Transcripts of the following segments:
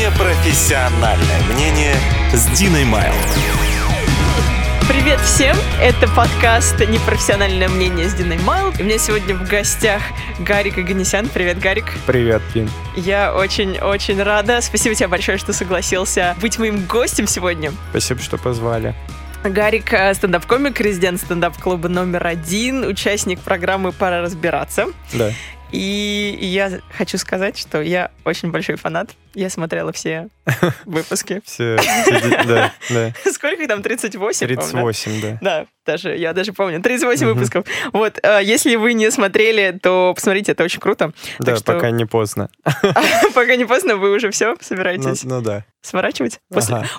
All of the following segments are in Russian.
Непрофессиональное мнение с Диной Майл. Привет всем! Это подкаст «Непрофессиональное мнение» с Диной Майл. У меня сегодня в гостях Гарик Аганесян. Привет, Гарик. Привет, Дин. Я очень-очень рада. Спасибо тебе большое, что согласился быть моим гостем сегодня. Спасибо, что позвали. Гарик э, стендап-комик, резидент стендап-клуба номер один, участник программы «Пора разбираться». Да. И я хочу сказать, что я очень большой фанат. Я смотрела все выпуски. Все, да, да. Сколько их там? 38, 38, да. Да, даже, я даже помню. 38 выпусков. Вот, э, если вы не смотрели, то посмотрите, это очень круто. Да, пока не поздно. Пока не поздно, вы уже все собираетесь? Ну да. Сворачивать?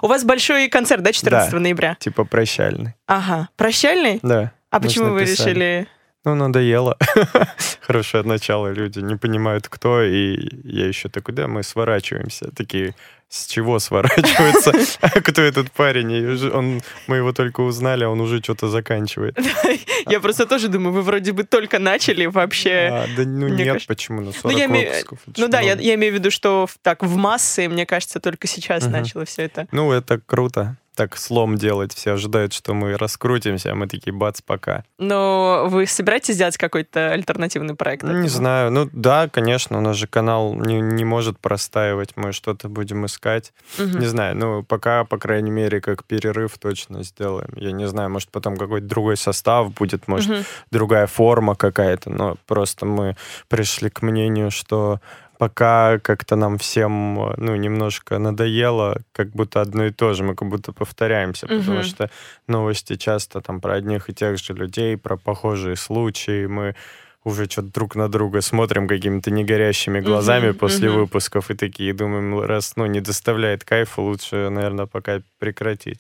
У вас большой концерт, да, 14 ноября? типа прощальный. Ага. Прощальный? Да. А почему вы решили ну, надоело. Хорошее начало, люди не понимают, кто, и я еще такой, да, мы сворачиваемся. Такие, с чего сворачивается? Кто этот парень? Он, мы его только узнали, а он уже что-то заканчивает. Я просто тоже думаю, вы вроде бы только начали вообще. А, да ну нет, почему? На 40 ну, выпусков. Ну да, я, я имею в виду, что так в массы, мне кажется, только сейчас начало все это. Ну, это круто так слом делать. Все ожидают, что мы раскрутимся, а мы такие бац, пока. Но вы собираетесь сделать какой-то альтернативный проект? Не знаю. Ну да, конечно, у нас же канал не, не может простаивать. Мы что-то будем искать. Угу. Не знаю. Ну, пока, по крайней мере, как перерыв точно сделаем. Я не знаю, может, потом какой-то другой состав будет, может, угу. другая форма какая-то. Но просто мы пришли к мнению, что пока как-то нам всем, ну, немножко надоело, как будто одно и то же, мы как будто повторяемся, угу. потому что новости часто там про одних и тех же людей, про похожие случаи, мы уже что-то друг на друга смотрим какими-то негорящими глазами uh-huh, после uh-huh. выпусков и такие думаем, раз ну, не доставляет кайфа, лучше, наверное, пока прекратить.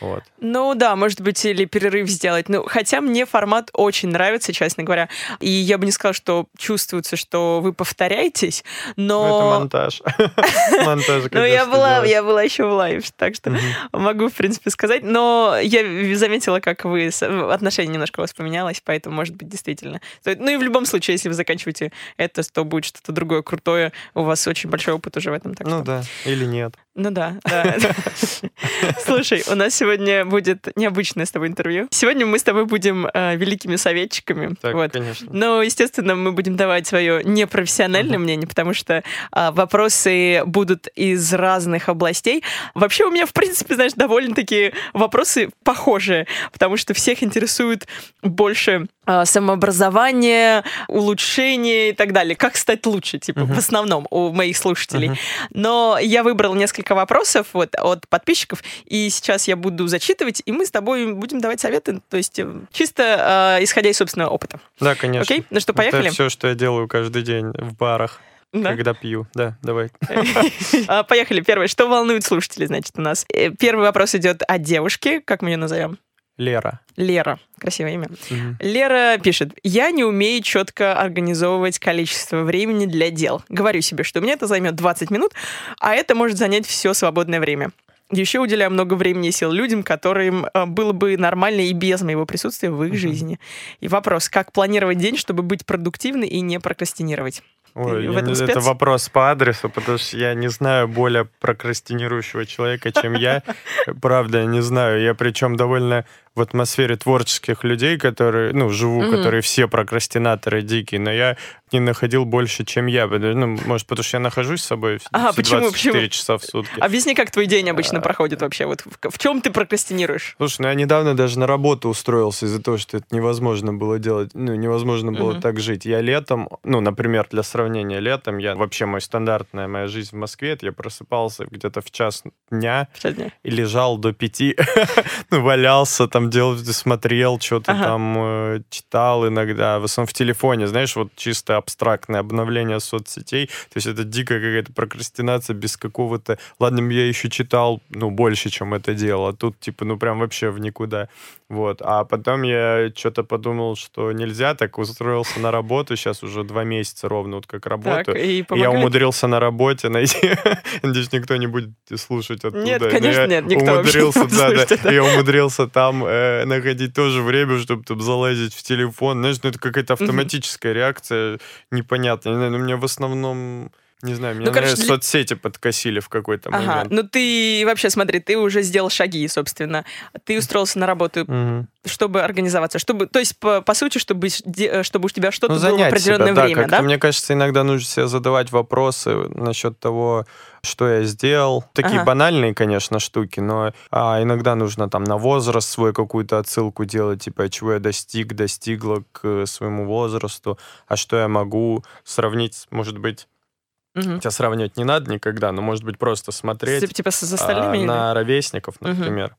Вот. Ну да, может быть, или перерыв сделать. Ну, хотя мне формат очень нравится, честно говоря. И я бы не сказала, что чувствуется, что вы повторяетесь, но... Ну, это монтаж. Монтаж, Ну, я была, я была еще в live, так что могу, в принципе, сказать. Но я заметила, как вы... Отношение немножко у вас поменялось, поэтому, может быть, действительно. Ну и в любом случае, если вы заканчиваете это, то будет что-то другое крутое. У вас очень большой опыт уже в этом. Так ну что... да, или нет. Ну да, да. Слушай, у нас сегодня будет необычное с тобой интервью. Сегодня мы с тобой будем э, великими советчиками. Так, вот. конечно. Но, естественно, мы будем давать свое непрофессиональное uh-huh. мнение, потому что э, вопросы будут из разных областей. Вообще у меня, в принципе, знаешь, довольно-таки вопросы похожие, потому что всех интересует больше э, самообразование, улучшение и так далее. Как стать лучше, типа, uh-huh. в основном у моих слушателей. Uh-huh. Но я выбрала несколько вопросов вот, от подписчиков, и сейчас я буду зачитывать, и мы с тобой будем давать советы, то есть э, чисто э, исходя из собственного опыта. Да, конечно. Окей? Ну что, поехали? Это все, что я делаю каждый день в барах. Да? Когда пью. Да, давай. А, поехали. Первое. Что волнует слушателей, значит, у нас? Э, первый вопрос идет о девушке. Как мы ее назовем? Лера. Лера. Красивое имя. Угу. Лера пишет. Я не умею четко организовывать количество времени для дел. Говорю себе, что у меня это займет 20 минут, а это может занять все свободное время. Еще уделяю много времени и сил людям, которым э, было бы нормально и без моего присутствия в их uh жизни. И вопрос, как планировать день, чтобы быть продуктивной и не прокрастинировать? Ой, в этом спец? Это вопрос по адресу, потому что я не знаю более прокрастинирующего человека, чем я. Правда, я не знаю. Я причем довольно в атмосфере творческих людей, которые, ну, живу, mm-hmm. которые все прокрастинаторы дикие, но я не находил больше, чем я. Ну, может, потому что я нахожусь с собой ага, почему, 24 почему? часа в сутки. Объясни, как твой день обычно а... проходит вообще. Вот в, в чем ты прокрастинируешь? Слушай, ну я недавно даже на работу устроился из-за того, что это невозможно было делать, ну, невозможно было mm-hmm. так жить. Я летом, ну, например, для сравнения, летом я вообще мой стандартная моя жизнь в Москве, это я просыпался где-то в час дня, в час дня. и лежал до пяти, ну, валялся там, делал, смотрел, что-то ага. там э, читал иногда, в основном в телефоне, знаешь, вот чисто абстрактное обновление соцсетей, то есть это дикая какая-то прокрастинация без какого-то... Ладно, я еще читал, ну, больше, чем это делал, а тут, типа, ну, прям вообще в никуда. Вот. А потом я что-то подумал, что нельзя, так устроился на работу, сейчас уже два месяца ровно вот как работаю. Так, и я умудрился на работе найти... Надеюсь, никто не будет слушать оттуда. Нет, конечно, нет, никто умудрился, да, да, Я умудрился там э, находить тоже время, чтобы там залазить в телефон. Знаешь, ну это какая-то автоматическая реакция непонятная. Не знаю, но мне в основном Не знаю, мне Ну, короче, наверное, для- соцсети подкосили в какой-то Ага, момент. ну ты вообще, смотри, ты уже сделал шаги, собственно. Ты устроился на работу, чтобы организоваться, чтобы, то есть, по, по сути, чтобы, чтобы у тебя что-то Ну, было в определенное себя, да, время, да? Мне кажется, иногда нужно себе задавать вопросы насчет того, что я сделал. Такие Ага. банальные, конечно, штуки, но а, иногда нужно там на возраст свой какую-то отсылку делать, типа, чего я достиг, достигла к своему возрасту, а что я могу сравнить, может быть, Мгм. хотя сравнивать не надо никогда, но, может быть, просто смотреть Типа, с а, остальными? или- на ровесников, например.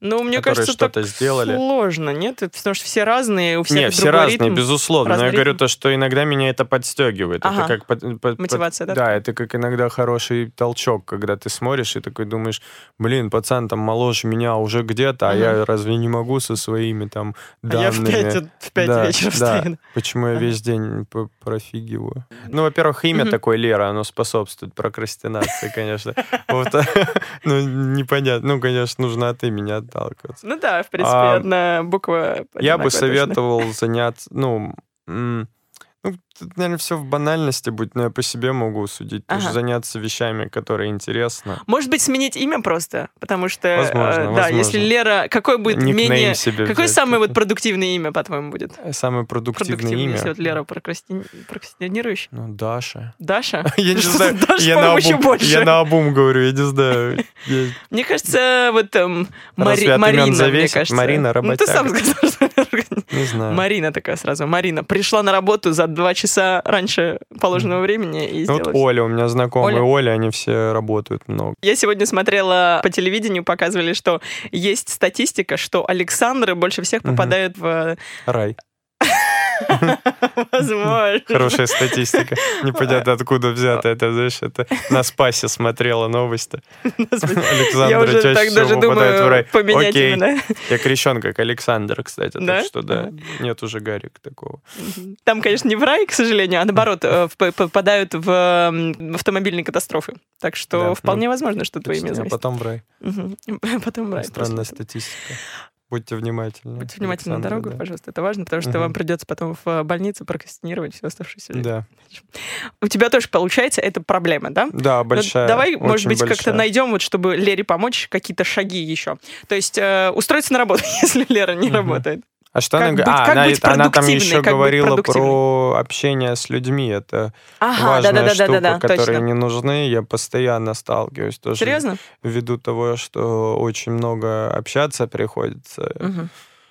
Ну, мне которые кажется, что-то сделали. сложно, нет? Потому что все разные, у всех Не, все разные, ритм. безусловно. Но я говорю ритм. то, что иногда меня это подстегивает. Ага. Это как под- под- под- Мотивация, да, Да, такая? это как иногда хороший толчок, когда ты смотришь и такой думаешь, блин, пацан там моложе меня уже где-то, а Ага. я разве не могу со своими там А я в данными? пять, в пять Да, вечера да. встаю. Почему я весь день профигиваю? Ну, во-первых, имя Мгм. такое Лера, оно способствует прокрастинации, конечно. Ну, непонятно. Ну, конечно, нужно от имени отталкиваться. Ну да, в принципе, А, одна буква Я бы советовал заняться, ну, ну, тут, наверное, все в банальности будет, но я по себе могу судить. Тоже Ага. заняться вещами, которые интересны. Может быть, сменить имя просто? Потому что, Возможно, э, да, возможно. если Лера... Какое будет Никнейм менее... себе Какое взять самое вот продуктивное имя, по-твоему, будет? Самое продуктивное Продуктивное, имя? если вот Лера прокрасти- прокрастинирующая. Ну, Даша. Даша? Я не знаю, Даша, по-моему, на еще больше. я на обум говорю, я не знаю. Мне кажется, вот эм, Марина, мне кажется. Марина Ну, ты сам работяга. сказал, что... Не знаю. Марина такая сразу. Марина пришла на работу за два часа раньше положенного времени и Ну, Вот сделала. Оля, у меня знакомые Оля? Оля, они все работают много. Я сегодня смотрела по телевидению, показывали, что есть статистика, что Александры больше всех попадают в... Рай. Возможно. Хорошая статистика. Непонятно, откуда взято это, знаешь, это на Спасе смотрела новости. Александра чаще так всего даже попадает в рай. думаю поменять Окей. Я крещен как Александр, кстати, так что да, нет уже Гарик такого. Там, конечно, не в рай, к сожалению, а наоборот, э, попадают в автомобильные катастрофы. Так что вполне ну, возможно, что твое имя а зависит. потом в рай. Потом в рай. Странная статистика. Будьте внимательны. Будьте внимательны на Александра, дорогу, да. пожалуйста. Это важно, потому что Мгм. вам придется потом в э, больницу прокрастинировать всю оставшуюся жизнь. Да, У тебя тоже получается это проблема, да? да, Ну, большая. давай, может очень быть, как-то найдем, вот, чтобы Лере помочь, какие-то шаги еще. То есть э, устроиться на работу, если Лера не Мгм. работает. А что Как она говорит? А, она, быть она там еще говорила про общение с людьми. Это Ага, важная штука, да-да-да-да-да, которые точно. не нужны. Я постоянно сталкиваюсь тоже. Серьезно? Ввиду того, что очень много общаться приходится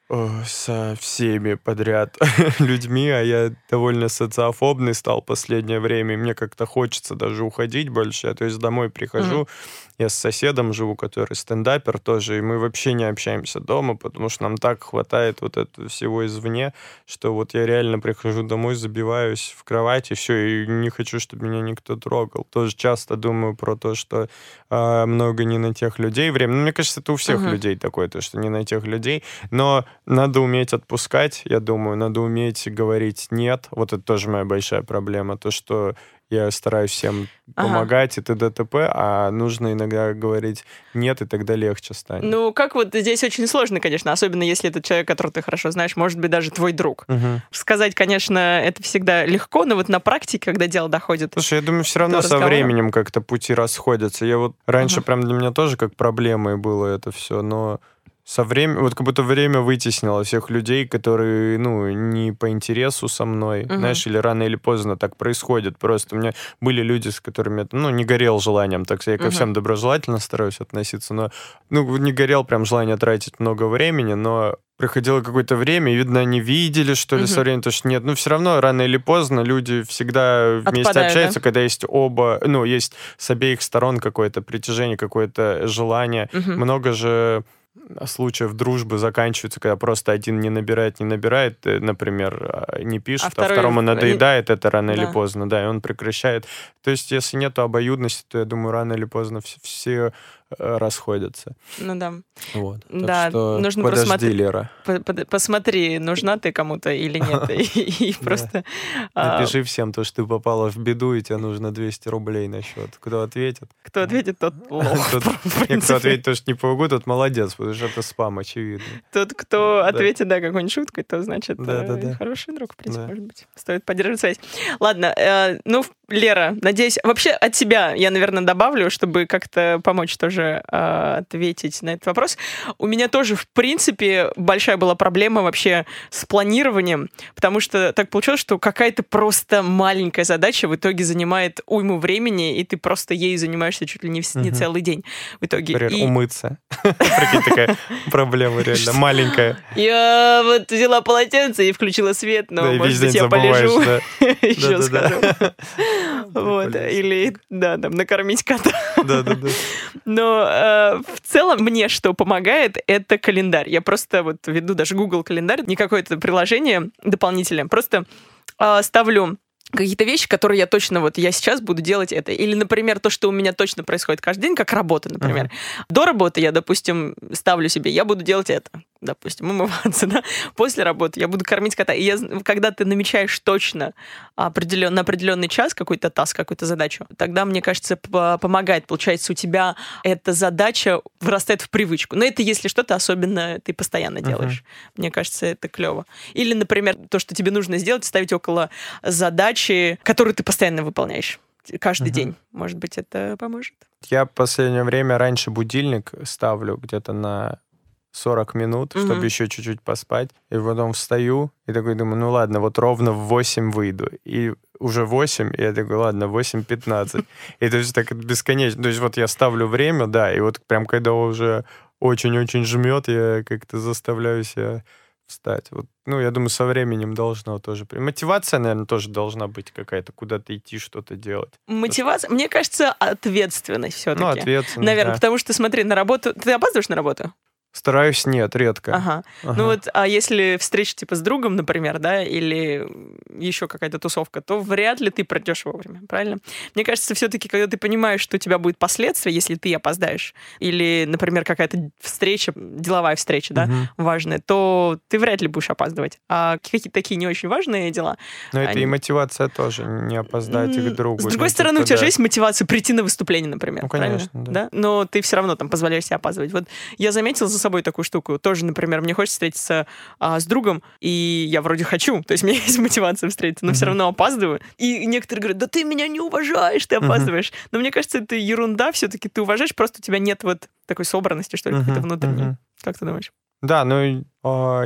э, со всеми подряд людьми, а я довольно социофобный стал последнее время, и мне как-то хочется даже уходить больше. Я, то есть домой прихожу, я с соседом живу, который стендапер тоже, и мы вообще не общаемся дома, потому что нам так хватает вот этого всего извне, что вот я реально прихожу домой, забиваюсь в кровать, и все, и не хочу, чтобы меня никто трогал. Тоже часто думаю про то, что а, много не на тех людей время. Ну, мне кажется, это у всех Мгм. людей такое, то, что не на тех людей. Но надо уметь отпускать, я думаю, надо уметь говорить «нет». Вот это тоже моя большая проблема, то, что я стараюсь всем Ага. помогать и т.д. т.п., а нужно иногда говорить «нет», и тогда легче станет. Ну, как вот здесь очень сложно, конечно, особенно если это человек, которого ты хорошо знаешь, может быть, даже твой друг. Мгм. Сказать, конечно, это всегда легко, но вот на практике, когда дело доходит... Слушай, я думаю, все равно со разговора. временем как-то пути расходятся. Я вот раньше Ага. прям для меня тоже как проблемой было это все, но со временем, вот как будто время вытеснило всех людей, которые, ну, не по интересу со мной, Мгм. знаешь, или рано или поздно так происходит. Просто у меня были люди, с которыми ну, не горел желанием, так сказать, я ко Мгм. всем доброжелательно стараюсь относиться, но, ну, не горел прям желание тратить много времени, но проходило какое-то время, и, видно, они видели, что ли, Мгм. со временем, то что нет, ну, все равно, рано или поздно люди всегда вместе Отпадают, общаются, да? когда есть оба, ну, есть с обеих сторон какое-то притяжение, какое-то желание. Мгм. Много же случаев дружбы заканчиваются, когда просто один не набирает, не набирает, э, например, а, не пишет, а, второй второму в- надоедает это рано или Да. поздно, да, и он прекращает. То есть, если нету обоюдности, то я думаю, рано или поздно вс- все, э, расходятся. Ну да. Вот. Так Да, что нужно подожди, просмотреть. Лера. По- Посмотри, нужна ты кому-то или нет. И просто... а, Напиши всем то, что ты попала в беду, и тебе нужно 200 рублей на счет. Кто ответит? Кто ответит, тот лох. Кто ответит, то, что не помогу, тот молодец, потому что это спам, очевидно. Тот, кто ответит, да, какой-нибудь шуткой, то значит э, хороший друг, в принципе, может быть. Стоит поддерживать связь. Ладно, э, ну, Лера, надеюсь, вообще от себя я, наверное, добавлю, чтобы как-то помочь тоже э, ответить на этот вопрос. У меня тоже, в принципе, большая была проблема вообще с планированием, потому что так получилось, что какая-то просто маленькая задача в итоге занимает уйму времени, и ты просто ей занимаешься чуть ли не, не целый день в итоге. Например, и... умыться. Прикинь, такая проблема реально маленькая. Я вот взяла полотенце и включила свет, но, может быть, я полежу. Еще скажу. Вот, или, да, там, накормить кота. Да, да, да. Но э, в целом мне что помогает, это календарь. Я просто вот веду даже Google календарь, не какое-то приложение дополнительное, просто э, ставлю какие-то вещи, которые я точно вот я сейчас буду делать это. Или, например, то, что у меня точно происходит каждый день, как работа, например. Uh-huh. До работы я, допустим, ставлю себе, я буду делать это допустим, умываться, да, после работы я буду кормить кота. И я, когда ты намечаешь точно определен, на определенный час какой-то таск, какую-то задачу, тогда, мне кажется, помогает. Получается, у тебя эта задача вырастает в привычку. Но это если что-то особенно ты постоянно делаешь. Uh-huh. Мне кажется, это клево. Или, например, то, что тебе нужно сделать, ставить около задачи, которую ты постоянно выполняешь каждый uh-huh. день. Может быть, это поможет. Я в последнее время раньше будильник ставлю где-то на 40 минут, mm-hmm. чтобы еще чуть-чуть поспать. И потом встаю и такой думаю, ну ладно, вот ровно в 8 выйду. И уже 8, и я такой, ладно, 8.15. И то есть так бесконечно. То есть вот я ставлю время, да, и вот прям когда уже очень-очень жмет, я как-то заставляю себя встать. Вот, ну, я думаю, со временем должно тоже... Мотивация, наверное, тоже должна быть какая-то, куда-то идти, что-то делать. Мотивация? Мне кажется, ответственность все-таки. Ну, ответственность, Наверное, да. потому что, смотри, на работу... Ты опаздываешь на работу? Стараюсь нет, редко. Ага. ага. Ну вот, а если встреча типа с другом, например, да, или еще какая-то тусовка, то вряд ли ты придешь вовремя, правильно? Мне кажется, все-таки, когда ты понимаешь, что у тебя будет последствия, если ты опоздаешь, или, например, какая-то встреча, деловая встреча, да, угу. важная, то ты вряд ли будешь опаздывать. А какие-то такие не очень важные дела. Но они... это и мотивация тоже, не опоздать к другу. С другой ну, стороны, у тебя же есть мотивация прийти на выступление, например. Ну, конечно, да. да. Но ты все равно там позволяешь себе опаздывать. Вот я заметил за собой такую штуку. Тоже, например, мне хочется встретиться а, с другом, и я вроде хочу, то есть у меня есть мотивация встретиться, но mm-hmm. все равно опаздываю. И некоторые говорят, да ты меня не уважаешь, ты опаздываешь. Mm-hmm. Но мне кажется, это ерунда, все-таки ты уважаешь, просто у тебя нет вот такой собранности, что ли, mm-hmm. какой-то внутренней. Mm-hmm. Как ты думаешь? Да, ну, э,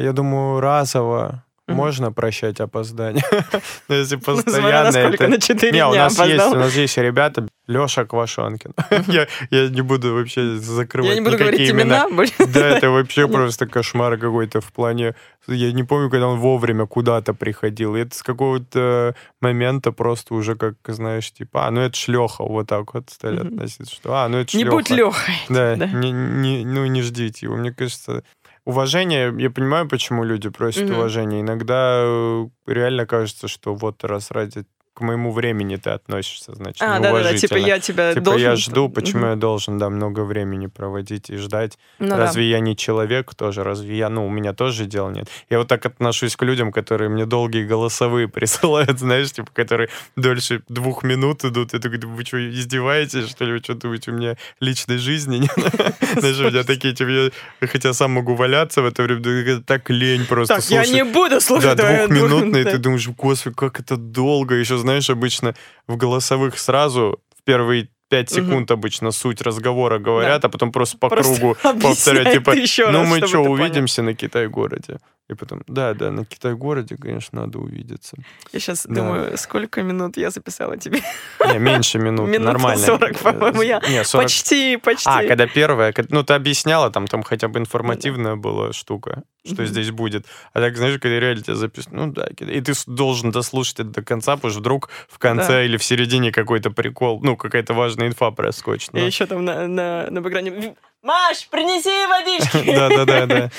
я думаю, разово. Можно прощать опоздание. Но если постоянно... это... на 4 не, у нас есть, у нас есть ребята, Леша Квашонкин. я, я не буду вообще закрывать Я не буду говорить имена. да, это вообще просто кошмар какой-то в плане... Я не помню, когда он вовремя куда-то приходил. И это с какого-то момента просто уже как, знаешь, типа, а, ну это ж Леха, вот так вот стали относиться, что, а, ну это ж Не будь Лехой. Да, да. Не, не, ну не ждите его. Мне кажется, уважение, я понимаю, почему люди просят mm-hmm. уважения. Иногда э, реально кажется, что вот раз ради к моему времени ты относишься, значит, а, да, да, да, типа я тебя типа должен... я жду, почему угу. я должен, да, много времени проводить и ждать. Ну, разве да. я не человек тоже? Разве я, ну, у меня тоже дела нет? Я вот так отношусь к людям, которые мне долгие голосовые присылают, знаешь, типа, которые дольше двух минут идут. Я такой, вы что, издеваетесь, что ли? Вы что думаете, у меня личной жизни нет? Знаешь, у меня такие, типа, я, хотя сам могу валяться в это время, так лень просто Так, я не буду слушать Да, двухминутный, ты думаешь, господи, как это долго. Еще, знаешь, обычно в голосовых сразу в первые пять секунд угу. обычно суть разговора говорят, Да. а потом просто по Просто кругу повторяют, типа, еще ну раз, мы что, ты понял». увидимся на Китай-городе? И потом, да, да, на Китай-городе, конечно, надо увидеться. Я сейчас Да. думаю, сколько минут я записала тебе? Не, меньше минут, Минут нормально. 40, по-моему, я Не, 40. Почти, почти. А, когда первая, ну ты объясняла, там, там хотя бы информативная была штука, что Мгм. здесь будет. А так, знаешь, когда реально тебя записывают, ну да, и ты должен дослушать это до конца, потому что вдруг в конце Да. или в середине какой-то прикол, ну, какая-то важная инфа проскочит. И еще там на, на, на бэкграунде, Маш, принеси водички! Да-да-да,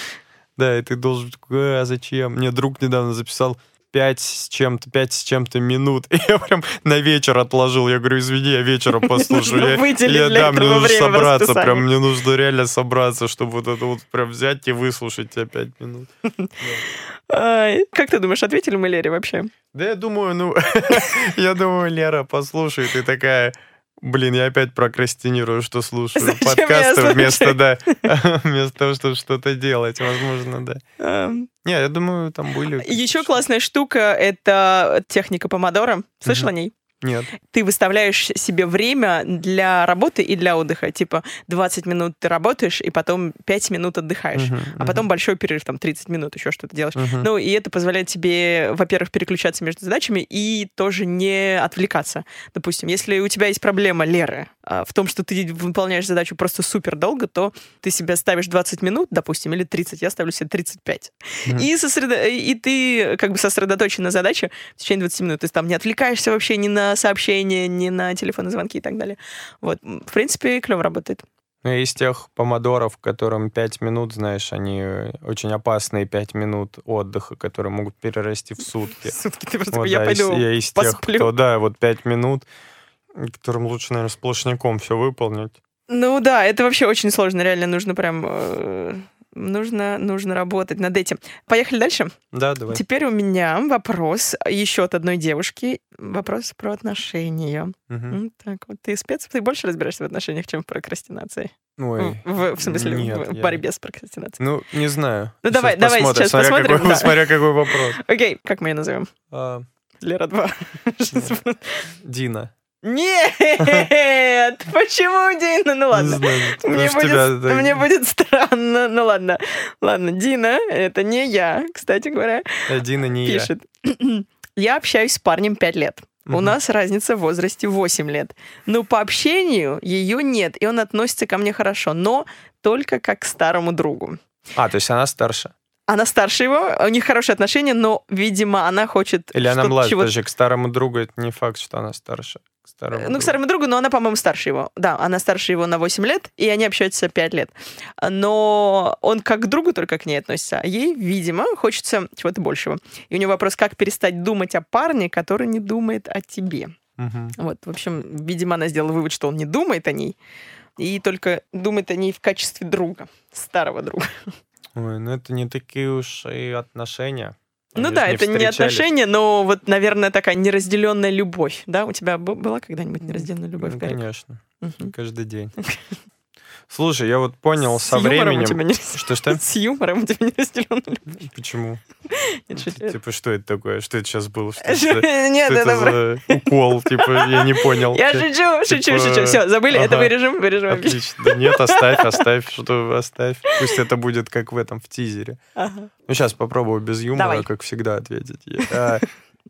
да. И ты должен такой, а зачем? Мне друг недавно записал пять с чем-то, пять с чем-то минут. И я прям на вечер отложил. Я говорю, извини, я вечером послушаю. Я- я, да, мне нужно собраться. Прям мне нужно реально собраться, чтобы вот это вот прям взять и выслушать тебя пять минут. Как ты думаешь, ответили мы Лере вообще? Да я думаю, ну, я думаю, Лера послушает и такая, блин, я опять прокрастинирую, что слушаю Зачем подкасты слушаю?» вместо, да, вместо того, чтобы что-то делать, возможно, да. Эм, Не, я думаю, там были... Еще классная штука — это техника помодоро. Слышал о ней? Нет. Ты выставляешь себе время для работы и для отдыха. Типа 20 минут ты работаешь, и потом 5 минут отдыхаешь. Мгм, А потом большой перерыв, там 30 минут, еще что-то делаешь. мгм. Ну, и это позволяет тебе, во-первых, переключаться между задачами и тоже не отвлекаться. Допустим, если у тебя есть проблема, Леры, в том, что ты выполняешь задачу просто супер долго, то ты себе ставишь 20 минут, допустим, или 30, я ставлю себе 35. Мгм. И, сосредо- и ты как бы сосредоточен на задаче в течение 20 минут. То есть там не отвлекаешься вообще ни на сообщения, ни на телефонные звонки и так далее. Вот. В принципе, клево работает. Ну, из тех помодоров, которым 5 минут, знаешь, они очень опасные 5 минут отдыха, которые могут перерасти в сутки. Сутки ты просто Вот, я да, пойду я из тех, посплю. кто, да, вот 5 минут, которым лучше, наверное, сплошняком все выполнить. Ну да, это вообще очень сложно, реально нужно прям... э, Нужно, нужно работать над этим. Поехали дальше. Да, давай. Теперь у меня вопрос еще от одной девушки. Вопрос про отношения. М, Так, вот ты спец, ты больше разбираешься в отношениях, чем в прокрастинации. Ой, В, в смысле, нет, в я- борьбе с прокрастинацией. Ну, не знаю. Ну, давай- Щас давай посмотрим, сейчас смотря посмотрим, Какой, да. Смотря какой вопрос. Окей, как мы ее назовем? А, Лера 2. Дина. Нет! Почему Дина? Ну ладно. знаю, Мне будет, тебя это- мне будет странно. Ну ладно. Ладно, Дина, это не я, кстати говоря, а Дина не я. пишет. Я общаюсь с парнем 5 лет. У нас разница в возрасте 8 лет. Но по общению ее нет, и он относится ко мне хорошо, но только как к старому другу. А, то есть она старше. Она старше его, у них хорошие отношения, но, видимо, она хочет... Или она младше. Подожди, к старому другу это не факт, что она старше. Старому Ну, к старому другу, но она, по-моему, старше его. Да, она старше его на 8 лет, и они общаются 5 лет. Но он как к другу только к ней относится, а ей, видимо, хочется чего-то большего. И у нее вопрос, как перестать думать о парне, который не думает о тебе. Мгм. Вот, в общем, видимо, она сделала вывод, что он не думает о ней, и только думает о ней в качестве друга, старого друга. Ой, ну это не такие уж и отношения. Ну да, ж это не отношения, но вот, наверное, такая неразделенная любовь. Да, у тебя была когда-нибудь неразделенная любовь? Ну, конечно, Мгм. каждый день. Слушай, я вот понял С со временем... не- Что-что? С юмором у тебя неразделенная любовь. Почему? Шучу. Типа, что это такое? Что это сейчас было? Что, это за укол? Типа, я не понял. Я Ты- шучу, шучу, типа, шучу. Все, забыли, это вырежем, вырежем. Отлично. Да нет, оставь, оставь, что оставь. Пусть это будет как в этом, в тизере. Ну, сейчас попробую без юмора, как всегда, ответить. Я-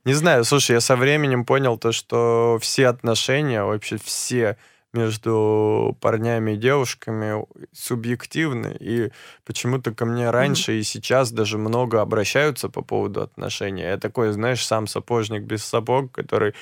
Не знаю, слушай, я со временем понял то, что все отношения, вообще все между парнями и девушками субъективны, и почему-то ко мне раньше и сейчас даже много обращаются по поводу отношений. Я такой, знаешь, сам сапожник без сапог, который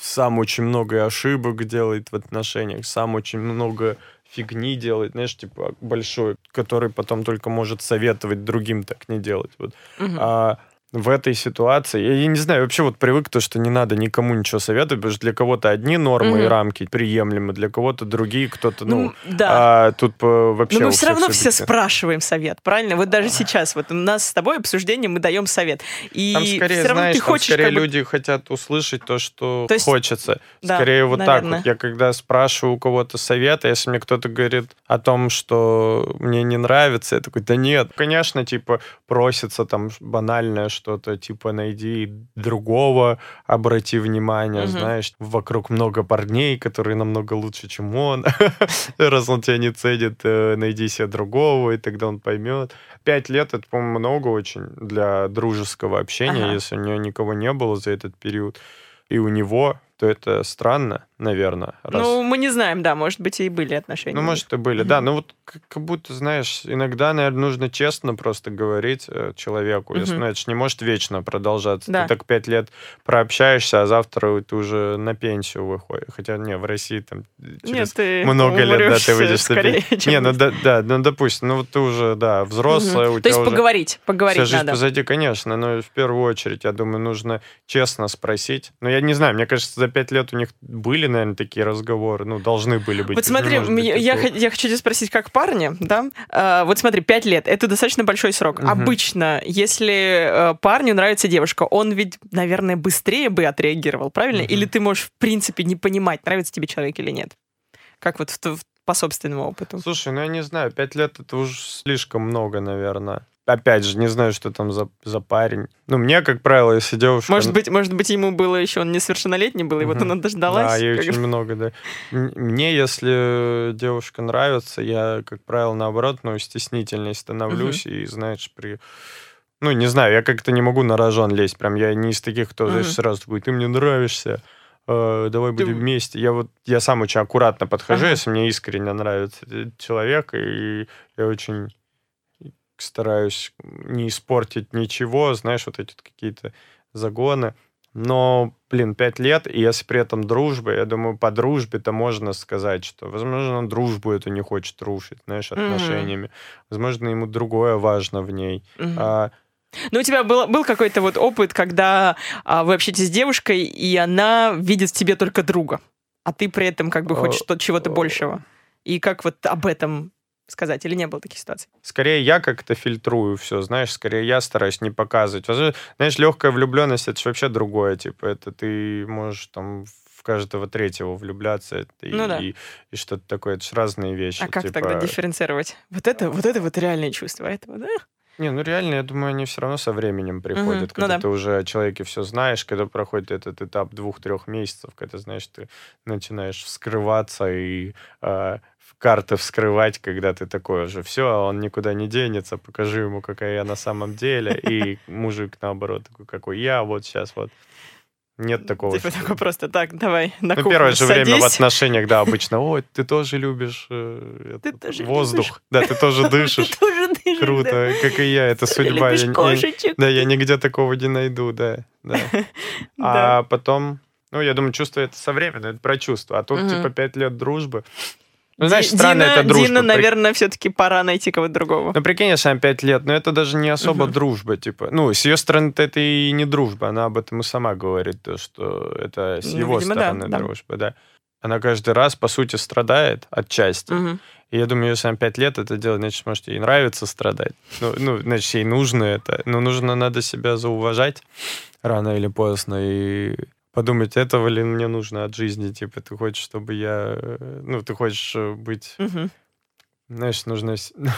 сам очень много ошибок делает в отношениях, сам очень много фигни делает, знаешь, типа большой, который потом только может советовать другим так не делать. Вот. Мгм. А в этой ситуации, я, я не знаю, вообще вот привык то, что не надо никому ничего советовать, потому что для кого-то одни нормы и Мгм. рамки приемлемы, для кого-то другие, кто-то, ну, Ну, да. а тут вообще Но мы все равно все спрашиваем совет, правильно? Вот даже сейчас, вот у нас с тобой обсуждение, мы даем совет. И Там скорее, все равно знаешь, ты там хочешь скорее как бы- люди хотят услышать то, что То есть- хочется. Да, скорее вот наверное. так вот. Я когда спрашиваю у кого-то совета, если мне кто-то говорит о том, что мне не нравится, я такой, да нет. Конечно, типа, просится там банальное что-то, типа, найди другого, обрати внимание, Мгм. знаешь, вокруг много парней, которые намного лучше, чем он. Раз он тебя не ценит, э, найди себе другого, и тогда он поймет. Пять лет, это, по-моему, много очень для дружеского общения, Ага. если у него никого не было за этот период, и у него, то это странно, наверное. раз- Ну, мы не знаем, да, может быть, и были отношения. ну, может, и были, да. Ну, вот как, будто, знаешь, иногда, наверное, нужно честно просто говорить э, человеку. Если, Мгм. ну, это не может вечно продолжаться. Да. Ты так пять лет прообщаешься, а завтра ты уже на пенсию выходишь. Хотя, не, в России там через Нет, ты много лет, да, ты выйдешь на пенсию. Не, ну, да, да, ну, допустим, ну, вот ты уже, да, взрослая, Мгм. у То есть поговорить, поговорить Вся жизнь надо. позади, конечно, но в первую очередь, я думаю, нужно честно спросить. Но я не знаю, мне кажется, за пять лет у них были, наверное, такие разговоры. Ну, должны были быть. Вот смотри, быть я, я хочу тебя спросить, как парня, да? А, вот смотри, пять лет, это достаточно большой срок. Мгм. Обычно, если э, парню нравится девушка, он ведь, наверное, быстрее бы отреагировал, правильно? Мгм. Или ты можешь, в принципе, не понимать, нравится тебе человек или нет? Как вот в- в- по собственному опыту. Слушай, ну я не знаю, пять лет это уже слишком много, наверное. Опять же, не знаю, что там за, за парень. Ну, мне, как правило, если девушка... Может быть, может быть, ему было еще, он несовершеннолетний был, и вот она дождалась. Да, ей как- очень много, да. Мне, если девушка нравится, я, как правило, наоборот, ну, стеснительней становлюсь, и, знаешь, при... Ну, не знаю, я как-то не могу на рожон лезть, прям я не из таких, кто, знаешь, сразу такой, ты мне нравишься, э, давай Ты- будем вместе. Я вот, я сам очень аккуратно подхожу, Ага. если мне искренне нравится этот человек, и я очень стараюсь не испортить ничего, знаешь, вот эти какие-то загоны. Но, блин, пять лет, и если при этом дружба, я думаю, по дружбе-то можно сказать, что, возможно, он дружбу эту не хочет рушить, знаешь, отношениями. Возможно, ему другое важно в ней. Мгм. А, Ну, у тебя был, был какой-то вот опыт, когда а, вы общаетесь с девушкой, и она видит в тебе только друга, а ты при этом как бы хочешь чего-то большего. И как вот об этом сказать? Или не было таких ситуаций? скорее я как-то фильтрую все, знаешь, скорее я стараюсь не показывать. Знаешь, легкая влюбленность это же вообще другое, типа, это ты можешь там в каждого третьего влюбляться и, Ну да. и, и что-то такое, это же разные вещи. А как типа, тогда дифференцировать? Вот это, вот это вот реальные чувства, а это вот, а? Не, ну реально, я думаю, они все равно со временем приходят, ну когда да. ты уже о человеке все знаешь, когда проходит этот этап двух-трех месяцев, когда, знаешь, ты начинаешь вскрываться и э, карты вскрывать, когда ты такой уже, все, он никуда не денется, покажи ему, какая я на самом деле, и мужик, наоборот, такой, какой я, вот сейчас вот. Нет такого. Типа что- такой просто, так, давай, на Ну, первое же время в садись. отношениях, да, обычно, ой, ты тоже любишь э, Ты этот тоже воздух, любишь. да, ты тоже дышишь. Ты тоже дышишь, да. Круто, как и я, это Тоже судьба. Я кошечек. да, я нигде такого не найду, да. да. Да. А потом, ну, я думаю, чувство это со временем, это про чувство. А тут, Мгм. типа, пять лет дружбы. Ну, знаешь, Ди- странно Дина, это дружба. Дина, наверное, все-таки пора найти кого-то другого. Ну, прикинь, если она пять лет, но это даже не особо Мгм. дружба, типа. Ну, с ее стороны-то это и не дружба, она об этом и сама говорит, то, что это с Ну, его видимо, да, стороны да. дружба, да. Она каждый раз, по сути, страдает отчасти. Мгм. И я думаю, если она пять лет это делает, значит, может, ей нравится страдать. Ну, ну, значит, ей нужно это. Но нужно, надо себя зауважать рано или поздно и подумать, этого ли мне нужно от жизни. Типа, ты хочешь, чтобы я... э, Ну, ты хочешь э, быть... Мгм. Знаешь, нужно...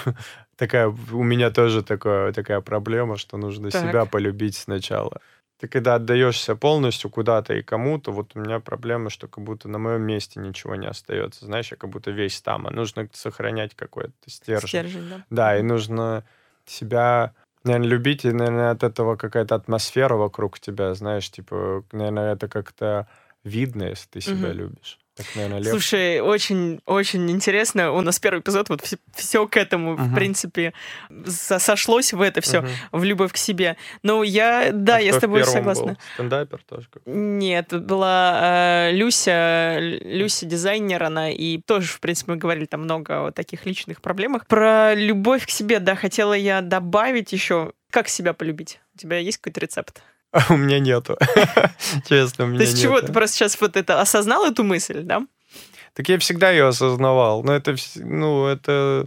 такая... У меня тоже такая, такая проблема, что нужно Так. себя полюбить сначала. Ты когда отдаешься полностью куда-то и кому-то, вот у меня проблема, что как будто на моем месте ничего не остается. Знаешь, я как будто весь там, а нужно сохранять какой-то стержень. Стержень, да. Да, и нужно себя, наверное, любить, и, наверное, от этого какая-то атмосфера вокруг тебя, знаешь, типа, наверное, это как-то видно, если ты себя Мгм. любишь. Так, наверное, легче. Слушай, очень, очень интересно. У нас первый эпизод, вот все, к этому, в Мгм. принципе, со- сошлось в это все, Мгм. в любовь к себе. Ну, я, да, А я с в тобой согласна. был? Стендапер тоже. Нет, была э, Люся, Люся дизайнер, она, и тоже, в принципе, мы говорили там много о таких личных проблемах. Про любовь к себе, да, хотела я добавить еще, как себя полюбить. У тебя есть какой-то рецепт? У меня нету. Честно, у меня То есть чего ты просто сейчас вот это осознал эту мысль, да? Так я всегда ее осознавал. Но это, ну, это...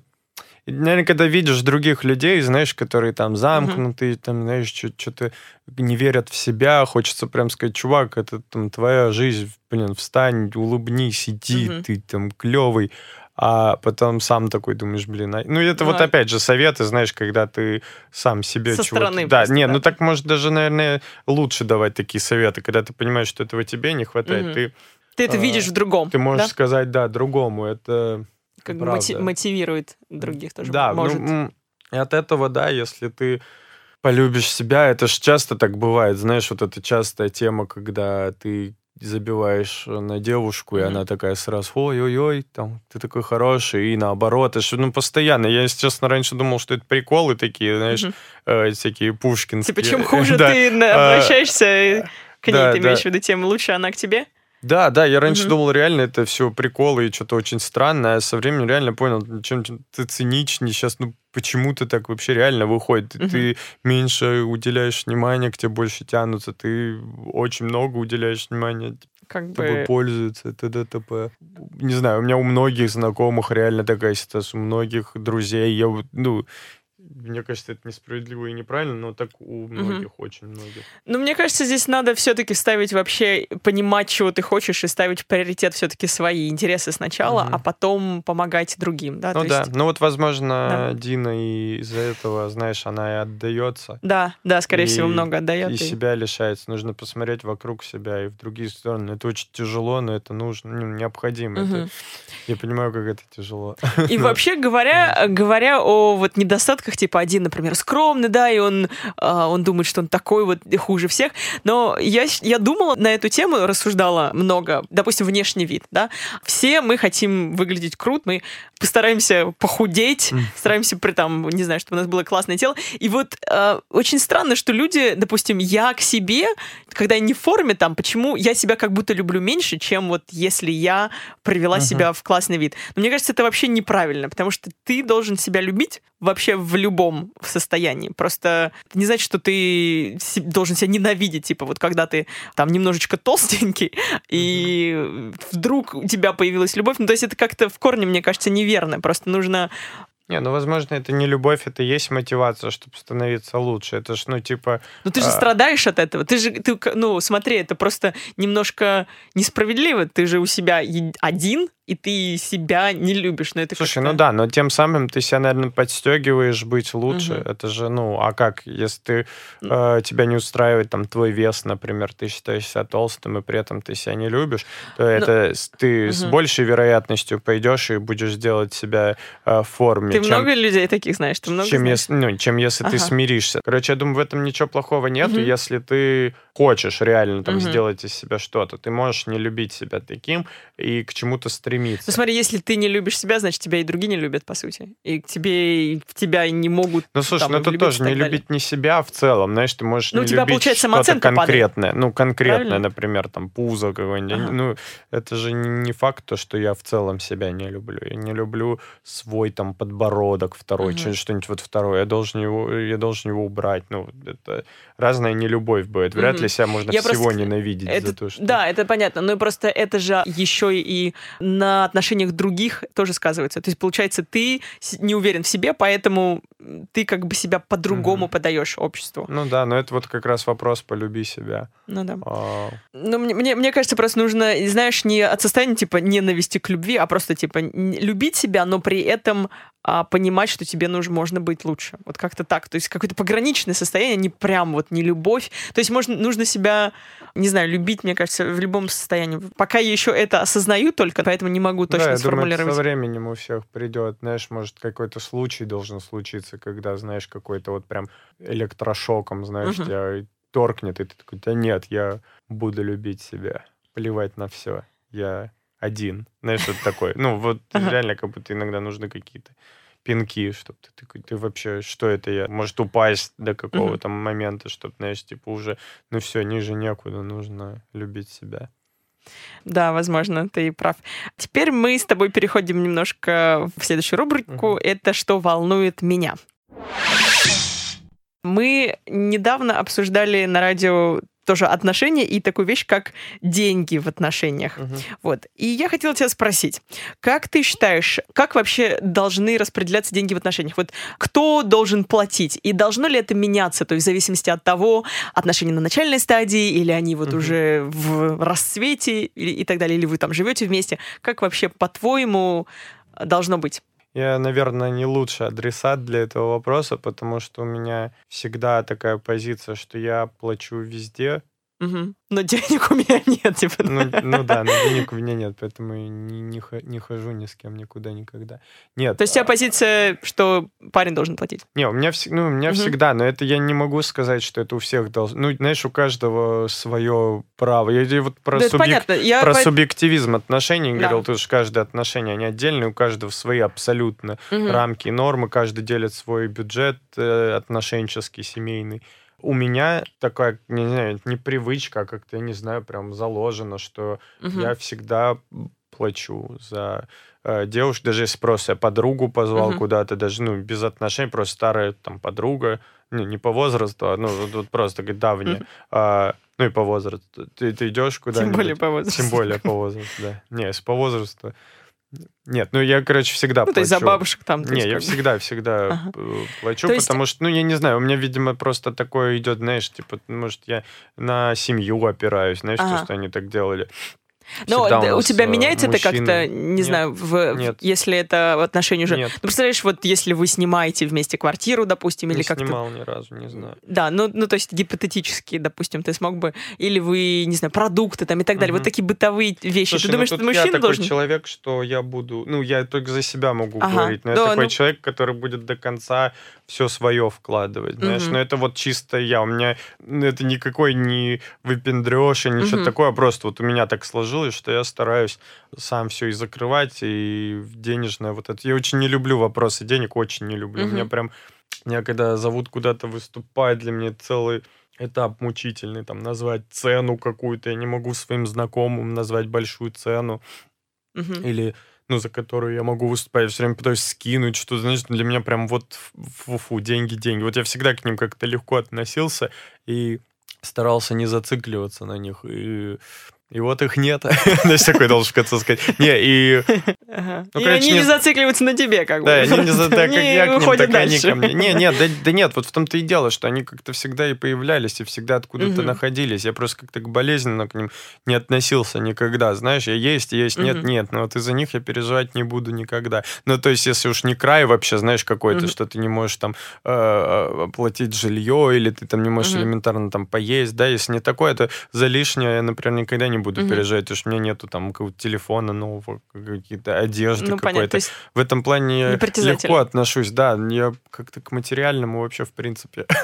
Наверное, когда видишь других людей, знаешь, которые там замкнутые, там, знаешь, что-то не верят в себя, хочется прям сказать, чувак, это там твоя жизнь, блин, встань, улыбнись, иди, Мгм. ты там клевый. А потом сам такой думаешь, блин, а- ну это Ну, вот а- опять же советы, знаешь, когда ты сам себе Со чего-то... стороны Да, просто, нет, да. ну так может даже, наверное, лучше давать такие советы, когда ты понимаешь, что этого тебе не хватает, Мгм. ты Ты это А, видишь в другом, ты можешь да? сказать, да, другому. Это Как бы мотивирует других тоже, да, может. ну, и от этого, да, если ты полюбишь себя, это же часто так бывает, знаешь, вот эта частая тема, когда ты забиваешь на девушку, и Мгм. она такая сразу, ой-ой-ой, там, ты такой хороший, и наоборот, это ну, постоянно. Я, если честно, раньше думал, что это приколы такие, знаешь, Мгм. э, всякие пушкинские. Типа, чем хуже Да. ты а, обращаешься э, к ней, да, ты имеешь в виду, тем лучше она к тебе? Да, да, я раньше Мгм. думал, реально это все приколы и что-то очень странное, а со временем реально понял, чем ты циничнее сейчас, ну почему ты так вообще реально выходит? Ты- Мгм. Ты меньше уделяешь внимания, к тебе больше тянутся, ты очень много уделяешь внимания, Как тобой бы... пользуются, т.д. т.п. Не знаю, у меня у многих знакомых реально такая ситуация, у многих друзей, я ну, мне кажется, это несправедливо и неправильно, но так у многих, угу. очень многих. Ну, мне кажется, здесь надо все-таки ставить вообще, понимать, чего ты хочешь, и ставить в приоритет все-таки свои интересы сначала, угу. а потом помогать другим, да? Ну То да, есть... ну вот, возможно, да. Дина и из-за этого, знаешь, она и отдается. Да, да, скорее и, всего, много отдает. И, и себя лишается. Нужно посмотреть вокруг себя и в другие стороны. Это очень тяжело, но это нужно, ну, необходимо. Угу. Это, я понимаю, как это тяжело. И вообще говоря, говоря о вот недостатках, типа один, например, скромный, да, и он, а, он думает, что он такой вот хуже всех. Но я, я думала на эту тему, рассуждала много. Допустим, внешний вид, да. Все мы хотим выглядеть круто, мы постараемся похудеть, стараемся при там, не знаю, чтобы у нас было классное тело. И вот э, очень странно, что люди, допустим, я к себе, когда я не в форме, там, почему я себя как будто люблю меньше, чем вот если я привела uh-huh. себя в классный вид. Но мне кажется, это вообще неправильно, потому что ты должен себя любить вообще в любом состоянии. Просто это не значит, что ты должен себя ненавидеть, типа вот когда ты там немножечко толстенький, и вдруг у тебя появилась любовь. Ну, то есть это как-то в корне, мне кажется, неверно. Просто нужно не, ну, возможно, это не любовь, это и есть мотивация, чтобы становиться лучше. Это ж, ну, типа... Ну, ты же а... страдаешь от этого. Ты же, ты, ну, смотри, это просто немножко несправедливо. Ты же у себя один, и ты себя не любишь. Но это Слушай, ну да, но тем самым ты себя, наверное, подстегиваешь быть лучше. Угу. Это же, ну, а как, если ты, э, тебя не устраивает там твой вес, например, ты считаешь себя толстым, и при этом ты себя не любишь, то ну, это ты угу. с большей вероятностью пойдешь и будешь делать себя э, в форме. Ты чем, много людей таких знаешь? Ты много чем, знаешь? Если, ну, чем если ага. ты смиришься. Короче, я думаю, в этом ничего плохого нет, угу. если ты хочешь реально там угу. сделать из себя что-то, ты можешь не любить себя таким и к чему-то стремиться. Ну смотри, если ты не любишь себя, значит тебя и другие не любят, по сути. И к тебе и в тебя не могут Ну слушай, там, ну это тоже не любить не себя в целом, знаешь, ты можешь ну, не тебя, любить получается, что-то конкретное. Падает. Ну, конкретное, Правильно? например, там пузо какое-нибудь. Ага. Ну, это же не факт, то, что я в целом себя не люблю. Я не люблю свой там подбородок второй, ага. что-нибудь вот второе. Я должен его, я должен его убрать. Ну, это разная нелюбовь будет. Вряд ли себя можно я всего просто... ненавидеть это... за то, что... Да, это понятно. Но просто это же еще и на отношениях других тоже сказывается. То есть, получается, ты не уверен в себе, поэтому ты как бы себя по-другому mm-hmm. подаешь обществу. Ну да, но это вот как раз вопрос «полюби себя». Ну да. А... Ну, мне, мне, мне кажется, просто нужно, знаешь, не от состояния типа ненависти к любви, а просто типа любить себя, но при этом а, понимать, что тебе нужно, можно быть лучше. Вот как-то так. То есть какое-то пограничное состояние, не прям вот не любовь. То есть можно, нужно себя, не знаю, любить, мне кажется, в любом состоянии. Пока я еще это осознаю только, поэтому не могу точно да, сформулировать. Думаю, со временем у всех придет, знаешь, может, какой-то случай должен случиться, когда, знаешь, какой-то вот прям электрошоком, знаешь, угу. тебя торкнет, и ты такой, да нет, я буду любить себя, плевать на все, я один. Знаешь, что такое. Ну, вот реально как будто иногда нужны какие-то пинки, чтобы ты такой, ты вообще, что это я? Может упасть до какого-то момента, чтобы, знаешь, типа уже, ну все, ниже некуда, нужно любить себя. Да, возможно, ты прав. Теперь мы с тобой переходим немножко в следующую рубрику. Это что волнует меня. Мы недавно обсуждали на радио тоже отношения и такую вещь, как деньги в отношениях. Угу. Вот. И я хотела тебя спросить, как ты считаешь, как вообще должны распределяться деньги в отношениях? Вот кто должен платить? И должно ли это меняться? То есть в зависимости от того, отношения на начальной стадии, или они вот угу. уже в расцвете, и, и так далее, или вы там живете вместе. Как вообще, по-твоему, должно быть? Я, наверное, не лучший адресат для этого вопроса, потому что у меня всегда такая позиция, что я плачу везде, Угу. Но денег у меня нет, типа. Ну, ну да, но денег у меня нет, поэтому я не, не, не хожу ни с кем никуда никогда. Нет. То есть у тебя а позиция, что парень должен платить? Не, у меня, ну, у меня угу. всегда, но это я не могу сказать, что это у всех должно. Ну, знаешь, у каждого свое право. Я вот про, да субъек... я про по... субъективизм отношений да. говорил, тоже каждое отношение, они отдельные, у каждого свои абсолютно угу. рамки и нормы, каждый делит свой бюджет э, отношенческий, семейный у меня такая, не знаю, не привычка, а как-то, я не знаю, прям заложено, что угу. я всегда плачу за э, девушку, даже если просто я подругу позвал угу. куда-то, даже, ну, без отношений, просто старая там подруга, ну, не по возрасту, а, ну, вот, вот просто говорит, давняя, угу. а, ну, и по возрасту. Ты, ты идешь куда-нибудь. Тем более по возрасту. Тем более по возрасту, да. Не, если по возрасту, Нет, ну я, короче, всегда ну, плачу. то есть за бабушек там. Не, я всегда, всегда ага. плачу, то потому есть... что, ну, я не знаю, у меня, видимо, просто такое идет, знаешь, типа, может, я на семью опираюсь, знаешь, ага. то, что они так делали. Но у, у тебя меняется мужчины... это как-то, не Нет. знаю, в, Нет. если это в отношении уже... Нет. Ну, представляешь, вот если вы снимаете вместе квартиру, допустим, не или как-то... Не снимал ни разу, не знаю. Да, ну, ну, то есть гипотетически, допустим, ты смог бы... Или вы, не знаю, продукты там и так далее, угу. вот такие бытовые вещи. Слушай, ты думаешь, ну, что мужчина я должен... такой человек, что я буду... Ну, я только за себя могу ага. говорить, но да, я такой ну... человек, который будет до конца все свое вкладывать, знаешь, Мгм. но это вот чисто я, у меня ну, это никакой не выпендреж и ничего Мгм. такое, а просто вот у меня так сложилось, что я стараюсь сам все и закрывать, и денежное вот это. Я очень не люблю вопросы денег, очень не люблю. Мгм. Меня прям, меня когда зовут куда-то выступать, для меня целый этап мучительный, там, назвать цену какую-то, я не могу своим знакомым назвать большую цену, Мгм. или ну, за которую я могу выступать, я все время пытаюсь скинуть что-то, знаешь, для меня прям вот фу-фу, деньги, деньги. Вот я всегда к ним как-то легко относился и старался не зацикливаться на них. И и вот их нет. Значит, такой должен в конце сказать. Не, и... Ну, и они не... зацикливаются на тебе, как бы. Да, они не за... так, к они ко мне. Не, нет, да, нет, вот в том-то и дело, что они как-то всегда и появлялись, и всегда откуда-то находились. Я просто как-то болезненно к ним не относился никогда. Знаешь, я есть, есть, нет, нет. Но вот из-за них я переживать не буду никогда. Ну, то есть, если уж не край вообще, знаешь, какой-то, что ты не можешь там э, э, оплатить жилье, или ты там не можешь элементарно там поесть, да, если не такое, то за лишнее я, например, никогда не буду Мгм. переживать, потому что у меня нету там какого-то телефона нового, какие-то одежды Ну, какой-то. В этом плане легко отношусь, да, я как-то к материальному вообще, в принципе.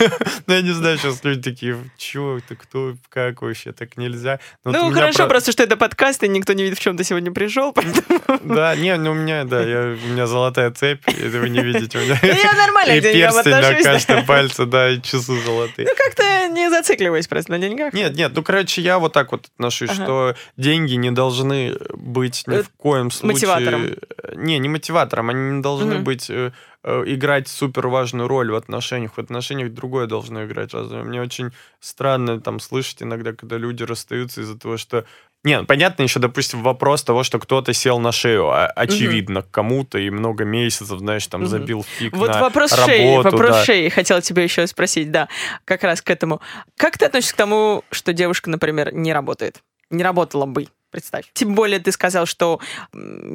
Ну, я не знаю, сейчас люди такие, чё, ты кто, как вообще, так нельзя. Ну, меня хорошо, про- просто что это подкаст, и никто не видит, в чем ты сегодня пришел. Да, не, ну у меня, да, у меня золотая цепь, это вы не видите. У меня Ну, я нормально и перстень на каждом пальце, да, и часы золотые. Ну, как-то не зацикливаюсь просто на деньгах. Нет, нет, ну, короче, я вот так вот отношусь. Что деньги не должны быть ни Э, в коем случае... мотиватором. Не, не мотиватором, они не должны Мгм. быть э, э, играть супер важную роль в отношениях. В отношениях другое должно играть. Разве? Мне очень странно там слышать иногда, когда люди расстаются из-за того, что не, ну, понятно, еще, допустим, вопрос того, что кто-то сел на шею, а- очевидно, кому-то, и много месяцев, знаешь, там, Мгм. забил фиг Вот на вопрос работу, шеи, вопрос да. шеи. Хотела тебя еще спросить, да, как раз к этому. Как ты относишься к тому, что девушка, например, не работает? Не работала бы, представь. Тем более ты сказал, что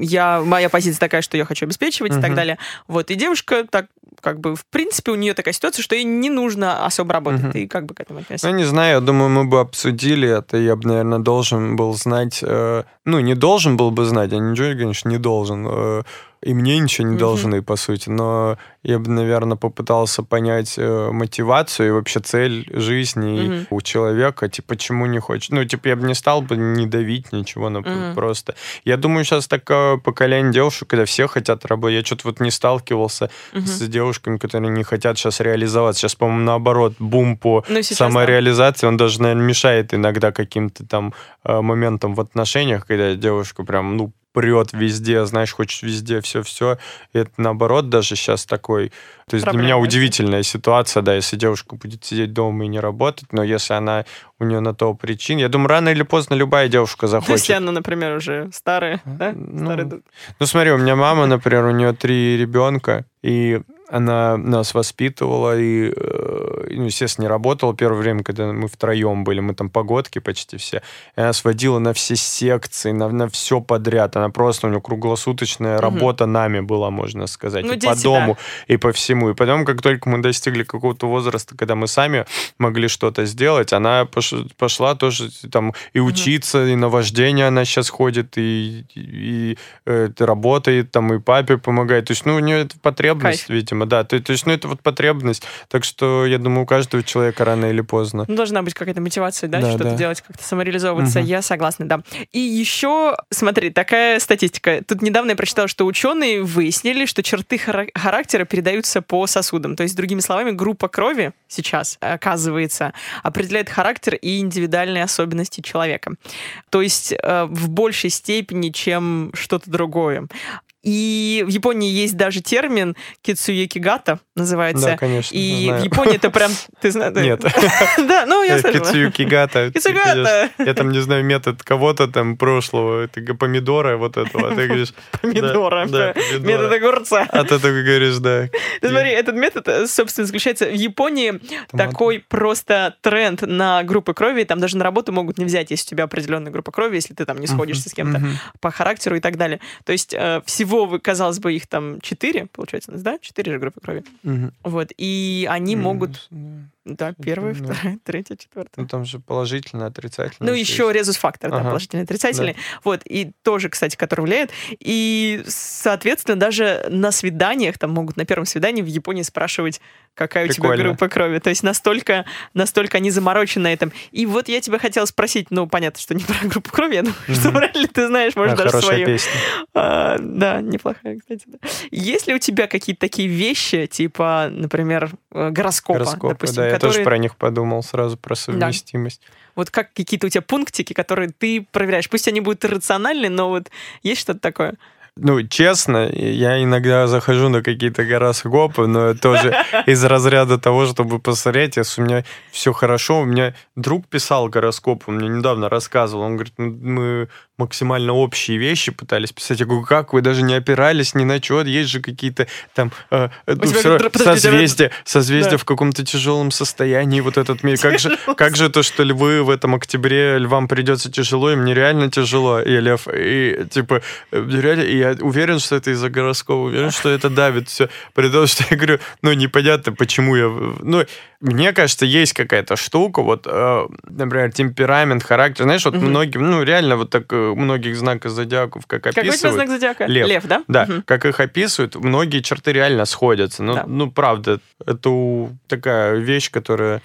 я, моя позиция такая, что я хочу обеспечивать и так далее. Вот, и девушка так, как бы, в принципе, у нее такая ситуация, что ей не нужно особо работать. Мгм. Ты как бы к этому Ну, относишься? не знаю, я думаю, мы бы обсудили это, я бы, наверное, должен был знать, э, ну, не должен был бы знать, я ничего, конечно, не должен, э, и мне ничего не Мгм. должны, по сути, но я бы, наверное, попытался понять э, мотивацию и вообще цель жизни Мгм. у человека, типа, почему не хочет. Ну, типа, я бы не стал бы не давить ничего, но Мгм. просто. Я думаю, сейчас такое поколение девушек, когда все хотят работать. Я что-то вот не сталкивался Мгм. с девушками, которые не хотят сейчас реализоваться. Сейчас, по-моему, наоборот, бум по Ну, сейчас, да. самореализации, он даже, наверное, мешает иногда каким-то там э, моментам в отношениях, когда девушка прям, ну, прет везде, знаешь, хочет везде все-все. Это наоборот даже сейчас такой... То есть для меня удивительная ситуация, да, если девушка будет сидеть дома и не работать, но если она, у нее на то причин, я думаю, рано или поздно любая девушка Ну, Если захочет. она, например, уже старая, да? Ну, дуд. Ну, смотри, у меня мама, например, у нее три ребенка, и она нас воспитывала и, э, ну, естественно, не работала первое время, когда мы втроем были, мы там погодки почти все. И она сводила на все секции, на, на все подряд. Она просто, у нее круглосуточная Мгм. работа нами была, можно сказать, Ну, и по да. дому, и по всему. И потом, как только мы достигли какого-то возраста, когда мы сами могли что-то сделать, она пош- пошла тоже там и учиться, и на вождение она сейчас ходит, и, и, э, работает, там, и папе помогает. То есть, ну, у нее это потребность, Кайф. видимо, да. То, то есть, ну, это вот потребность. Так что, я думаю, у каждого человека рано или поздно. Ну, должна быть какая-то мотивация, да, Да, что-то да. делать, как-то самореализовываться. Мгм. Я согласна, да. И еще, смотри, такая статистика. Тут недавно я прочитала, что ученые выяснили, что черты хара- характера передаются по сосудам. То есть, другими словами, группа крови сейчас, оказывается, определяет характер и индивидуальные особенности человека. То есть, э, в большей степени, чем что-то другое. И в Японии есть даже термин кицуюкигата называется. Да, конечно. И знаю. в Японии это прям, ты знаешь? Нет. Да, ну я слышала. Кицуюкигата. говоришь, Я там не знаю метод кого-то там прошлого, г- помидора вот этого, ты говоришь... Помидора. Метод огурца. А ты такой говоришь, да. Ты смотри, этот метод, э, собственно, заключается в Японии такой просто тренд на группы крови. Там даже на работу могут не взять, если у тебя определенная группа крови, если ты там не сходишься с кем-то по характеру и так далее. То есть э, всего, вы, казалось бы, их там четыре, получается, да? Четыре же группы крови. Мгм. Вот. И они могут, М, да, первая, Ну. вторая, третья, четвертая. Ну, там же положительно, отрицательно. Ну, еще резус-фактор, да, Ага. положительный, отрицательный. Вот, и тоже, кстати, который влияет. И, соответственно, даже на свиданиях, там могут на первом свидании в Японии спрашивать, какая у тебя Прикольно. группа крови. То есть настолько, настолько они заморочены на этом. И вот я тебя хотела спросить, ну, понятно, что не про группу крови, я думаю, что вряд ли ты знаешь, может, А, даже свою. песня. А, да, неплохая, кстати. Да. Есть ли у тебя какие-то такие вещи, типа, например, э, гороскопа, Гороскопы, допустим, да, я которые... тоже про них подумал сразу, про совместимость. Вот как какие-то у тебя пунктики, которые ты проверяешь? Пусть они будут иррациональны, но вот есть что-то такое? Ну, честно, я иногда захожу на какие-то гороскопы, но тоже из разряда того, чтобы посмотреть, если у меня все хорошо. У меня друг писал гороскоп, он мне недавно рассказывал, он говорит, «Ну, мы максимально общие вещи пытались писать. Я говорю, как вы даже не опирались ни на что? Есть же какие-то там э, ну, тебя всё как- созвездия, созвездия Да. в каком-то тяжелом состоянии. Вот этот мир. Как же, как же то, что львы в этом октябре, львам придется тяжело, им нереально тяжело, и лев, и типа, э, реально, и я уверен, что это из-за гороскопа, уверен, что это давит все. При том, что я говорю, ну, непонятно, почему я... Ну, мне кажется, есть какая-то штука, вот, э, например, темперамент, характер. Знаешь, вот Мгм. многие, ну, реально вот так э, многих знаков зодиаков, как Какой описывают. знак зодиака? Лев. да? Да, Мгм. как их описывают, многие черты реально сходятся. Ну, Да. ну правда, это у- такая вещь, которая...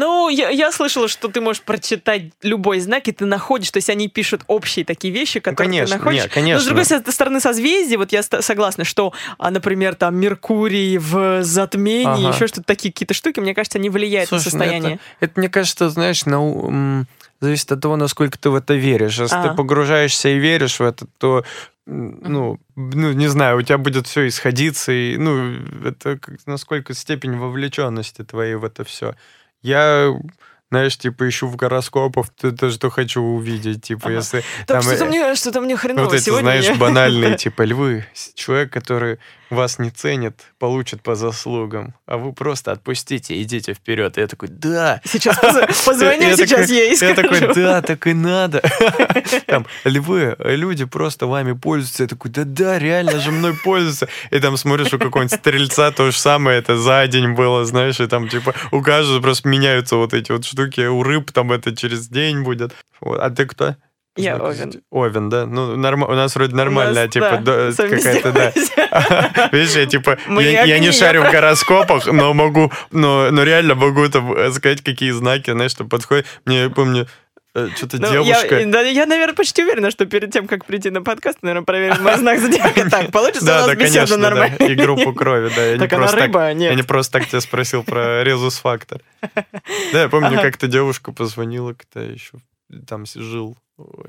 Ну, я, я слышала, что ты можешь прочитать любой знак, и ты находишь, то есть они пишут общие такие вещи, которые конечно, ты находишь. нет, конечно. Но с другой стороны, созвездия, вот я согласна, что, а, например, там Меркурий в затмении, Ага. еще что-то такие какие-то штуки, мне кажется, они влияют Слушай, на ну состояние. Это, мне кажется, знаешь, м, зависит от того, насколько ты в это веришь. Если А. ты погружаешься и веришь в это, то, ну, ну, не знаю, у тебя будет все исходиться, и, ну, это как- насколько степень вовлеченности твоей в это все. Я знаешь, типа, ищу в гороскопах, то, то, что хочу увидеть, типа, Ага. если... Так, там, что-то э, мне, что-то мне хреново Вот сегодня. знаешь, я- банальные, типа, львы. Человек, который вас не ценит, получит по заслугам. А вы просто отпустите, идите вперед. И я такой, да. Сейчас поз- позвоню сейчас ей Я такой, да, так и надо. Там, львы, люди просто вами пользуются. Я такой, да-да, реально же мной пользуются. И там смотришь, у какого-нибудь стрельца то же самое, это за день было, знаешь, и там, типа, у каждого просто меняются вот эти вот штуки. У рыб там это через день будет. А ты кто? Я Овен. Овен, да? Ну, норм... у нас вроде нормальная, У нас, типа, да, до- какая-то, да. Видишь, я типа, я, я не шарю в гороскопах, но могу, но, но реально могу там э, сказать, какие знаки, знаешь, что подходят. Мне, помню, э, что-то Ну, девушка... Я, да, я, наверное, почти уверена, что перед тем, как прийти на подкаст, наверное, проверим мой знак зодиака. Так, получится у Да, нас да, беседа конечно, да. И группу крови, да. Я не Так она просто так- рыба, нет. Я не просто так тебя спросил про резус-фактор. Да, я помню, Ага. как-то девушка позвонила, когда еще там жил,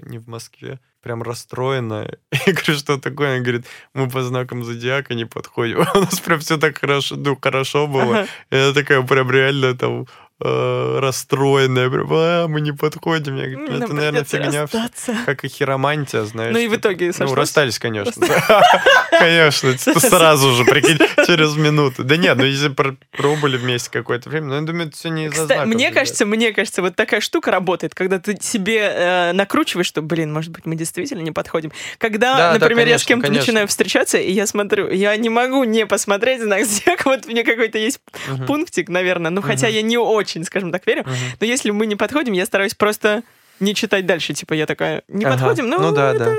не в Москве, прям расстроенная. Я говорю, что такое? Она говорит, мы по знакам зодиака не подходим. У нас прям все так хорошо, ну, хорошо было. Ага. И она такая прям реально там э, расстроенная. Прям, а, мы не подходим. Я говорю, Нам это, наверное, фигня. расстаться. Как и хиромантия, знаешь. Ну и в итоге Ну, сошлось? расстались, конечно. Конечно, сразу же, прикинь, через минуту. Да нет, ну если пр- пробыли вместе какое-то время, ну я думаю, это все не из-за мне кажется, мне кажется, вот такая штука работает, когда ты себе э, накручиваешь, что, блин, может быть, мы действительно не подходим. Когда, Да, да, например, я с кем-то начинаю встречаться, и я смотрю, я не могу не посмотреть знак зодиака, вот у меня какой-то есть пунктик, наверное, ну хотя я не очень, скажем так, верю, Мгм. но если мы не подходим, я стараюсь просто не читать дальше, типа я такая, не Ага. подходим, ну, Ну да, это, да.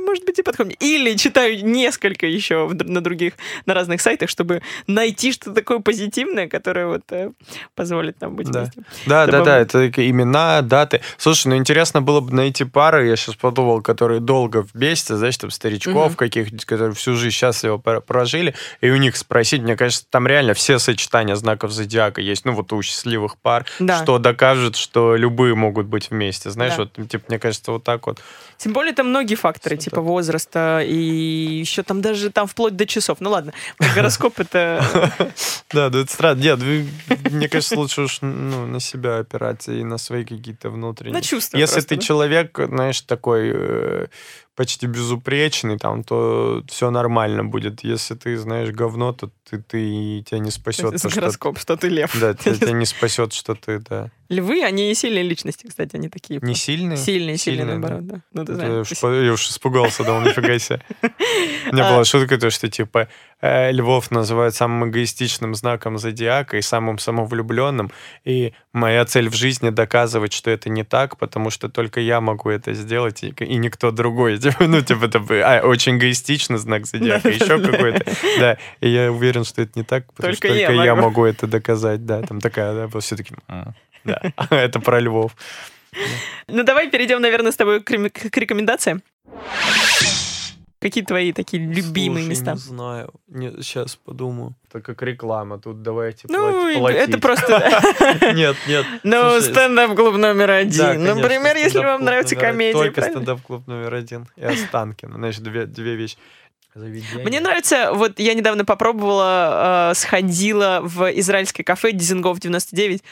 Может быть, и подходим. Или читаю несколько еще в на других, на разных сайтах, чтобы найти что-то такое позитивное, которое вот э, позволит нам быть Да. вместе. Да, да, да, это имена, даты. Слушай, ну интересно было бы найти пары, я сейчас подумал, которые долго вместе, знаешь, там старичков Мгм. каких-нибудь, которые всю жизнь счастливо пр- прожили, и у них спросить, мне кажется, там реально все сочетания знаков зодиака есть, ну вот у счастливых пар, Да. что докажет, что любые могут быть вместе, знаешь, Да. вот, типа, мне кажется, вот так вот. Тем более там многие факторы, типа возраста, и еще там даже там вплоть до часов. Ну ладно, гороскоп это... Да, да, это странно. Нет, мне кажется, лучше уж ну, на себя опираться и на свои какие-то внутренние... На чувства Если ты человек, знаешь, такой э, почти безупречный, там, то все нормально будет. Если ты знаешь говно, то ты, ты тебя не спасет. Это гороскоп, что ты лев. Да, тебя, тебя не спасет, что ты, да. Львы, они сильные личности, кстати, они такие. Не сильные? Сильные, сильные, Сильные, да. наоборот, да. Ну, ты знаешь. Я уж, по- я уж испугался, думал, нифига себе. У меня А. была шутка, то, что типа львов называют самым эгоистичным знаком зодиака и самым самовлюбленным. И моя цель в жизни доказывать, что это не так, потому что только я могу это сделать, и, и никто другой. Ну, типа, это а, очень эгоистичный знак зодиака, еще какой-то. Да, и я уверен, что это не так, потому что Только я могу. это доказать. Да, там такая, да, все таки да, это про львов. Ну, давай перейдем, наверное, с тобой к рекомендациям. Какие твои такие любимые Слушай, места? Не знаю. сейчас подумаю. Это как реклама. Тут давайте Ну, плати- это платить. просто... Нет, нет. Ну, стендап-клуб номер один. Например, если вам нравится комедия. Только стендап-клуб номер один. И Останкино. Значит, две, две вещи. Заведение. Мне нравится, вот я недавно попробовала, э, сходила в израильское кафе Дизингов 99.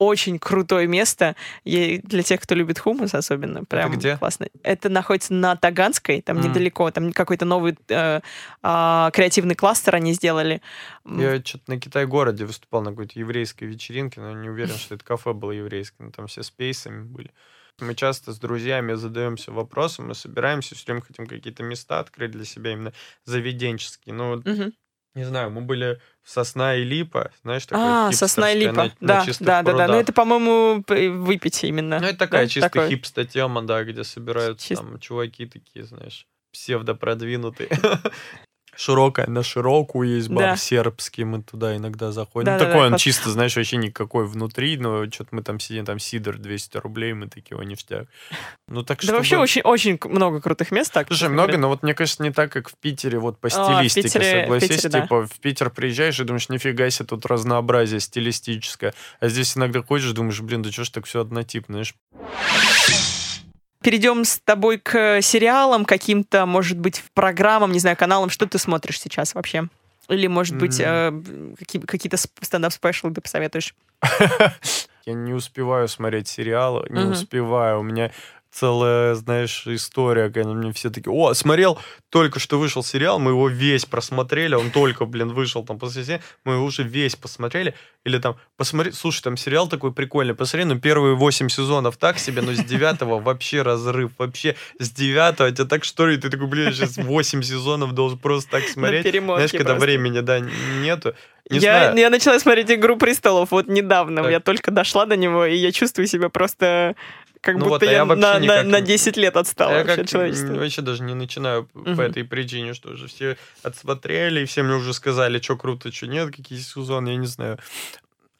Очень крутое место. И для тех, кто любит хумус особенно. Прям где? классно. Это находится на Таганской, там М. недалеко. Там какой-то новый э, а, креативный кластер они сделали. Я что-то на Китай-городе выступал на какой-то еврейской вечеринке, но не уверен, что это кафе было еврейское. но Там все с пейсами были. Мы часто с друзьями задаемся вопросом, мы собираемся, все время хотим какие-то места открыть для себя, именно заведенческие. Ну, мгм. Не знаю, мы были в Сосна и Липа, знаешь, такое А, сосна и липа. на- да, на да, да, да. Ну, прудах. это, по-моему, выпить именно. Ну, это такая да, чисто такое. хипста тема, да, где собираются Чис- там чуваки такие, знаешь, псевдопродвинутые. Широкая на широкую есть бар Да. сербский, мы туда иногда заходим. Да, ну, да, такой да, он класс. чисто, знаешь, вообще никакой внутри, но что-то мы там сидим, там сидор 200 рублей, мы такие, о, ништяк. Ну, так Да что... вообще очень, очень много крутых мест. Так, Слушай, много, говоря. но вот мне кажется, не так, как в Питере, вот по А, в стилистике, Питере- в согласись. Питере, да. типа, в Питер приезжаешь и думаешь, нифига себе, тут разнообразие стилистическое. А здесь иногда ходишь, думаешь, блин, да что ж так все однотипно, знаешь? Перейдем с тобой к сериалам, каким-то, может быть, программам, не знаю, каналам. Что ты смотришь сейчас вообще? Или, может быть, э, какие- какие-то сп- стендап-спешлы ты посоветуешь? Я не успеваю смотреть сериалы, не успеваю. У меня целая, знаешь, история, когда мне все такие, о, смотрел, только что вышел сериал, мы его весь просмотрели, он только, блин, вышел там после серии, мы его уже весь посмотрели, или там, посмотри, слушай, там сериал такой прикольный, посмотри, ну, первые восемь сезонов так себе, но с девятого вообще разрыв, вообще с девятого тебя так что ли, ты такой, блин, сейчас восемь сезонов должен просто так смотреть. Знаешь, когда просто. времени, да, нету. Не я, знаю. я начала смотреть «Игру престолов» вот недавно. Так. Я только дошла до него, и я чувствую себя просто как Ну будто вот, а я, я на, на, никак на не- 10 лет отстала А вообще как от человечества. вообще даже не начинаю Мгм. по этой причине, что уже все отсмотрели, и все мне уже сказали, что круто, что нет, какие сезоны, я не знаю.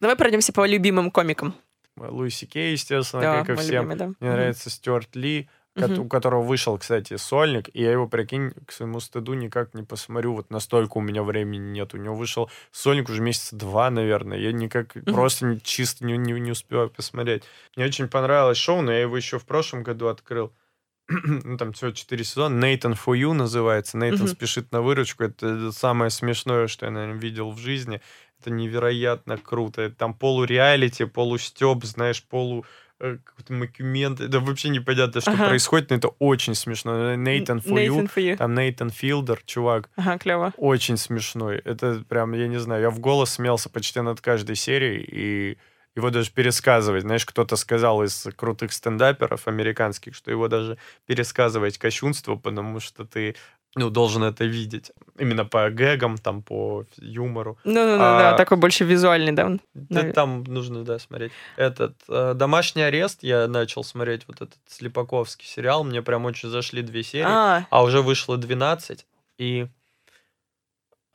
Давай пройдемся по любимым комикам. Луиси Кей, естественно, Да, как и всем. любимый, да. Мне Мгм. нравится Стюарт Ли, у которого вышел, кстати, сольник, и я его, прикинь, к своему стыду никак не посмотрю, вот настолько у меня времени нет. У него вышел сольник уже месяца два, наверное, я никак просто чисто не, не, не успеваю посмотреть. Мне очень понравилось шоу, но я его еще в прошлом году открыл. ну, там всего 4 сезона. Нейтан for You называется. Нейтан спешит на выручку. Это самое смешное, что я, наверное, видел в жизни. Это невероятно круто. Это там полуреалити, полустеп, знаешь, полу какой-то макюмент. Это вообще непонятно, что Ага. происходит, но это очень смешно. Нейтан. Nathan for you. Там Нейтан Филдер, чувак, Ага, клево. очень смешной. Это прям, я не знаю, я в голос смеялся почти над каждой серией, и его даже пересказывать. Знаешь, кто-то сказал из крутых стендаперов американских, что его даже пересказывать кощунство, потому что ты ну, должен это видеть. Именно по гэгам, там, по юмору. Ну, ну, ну, да, А- такой больше визуальный, да. Да, там нужно, да, смотреть. Этот э, «Домашний арест» я начал смотреть, вот этот Слепаковский сериал. Мне прям очень зашли две серии. А, А уже вышло 12, и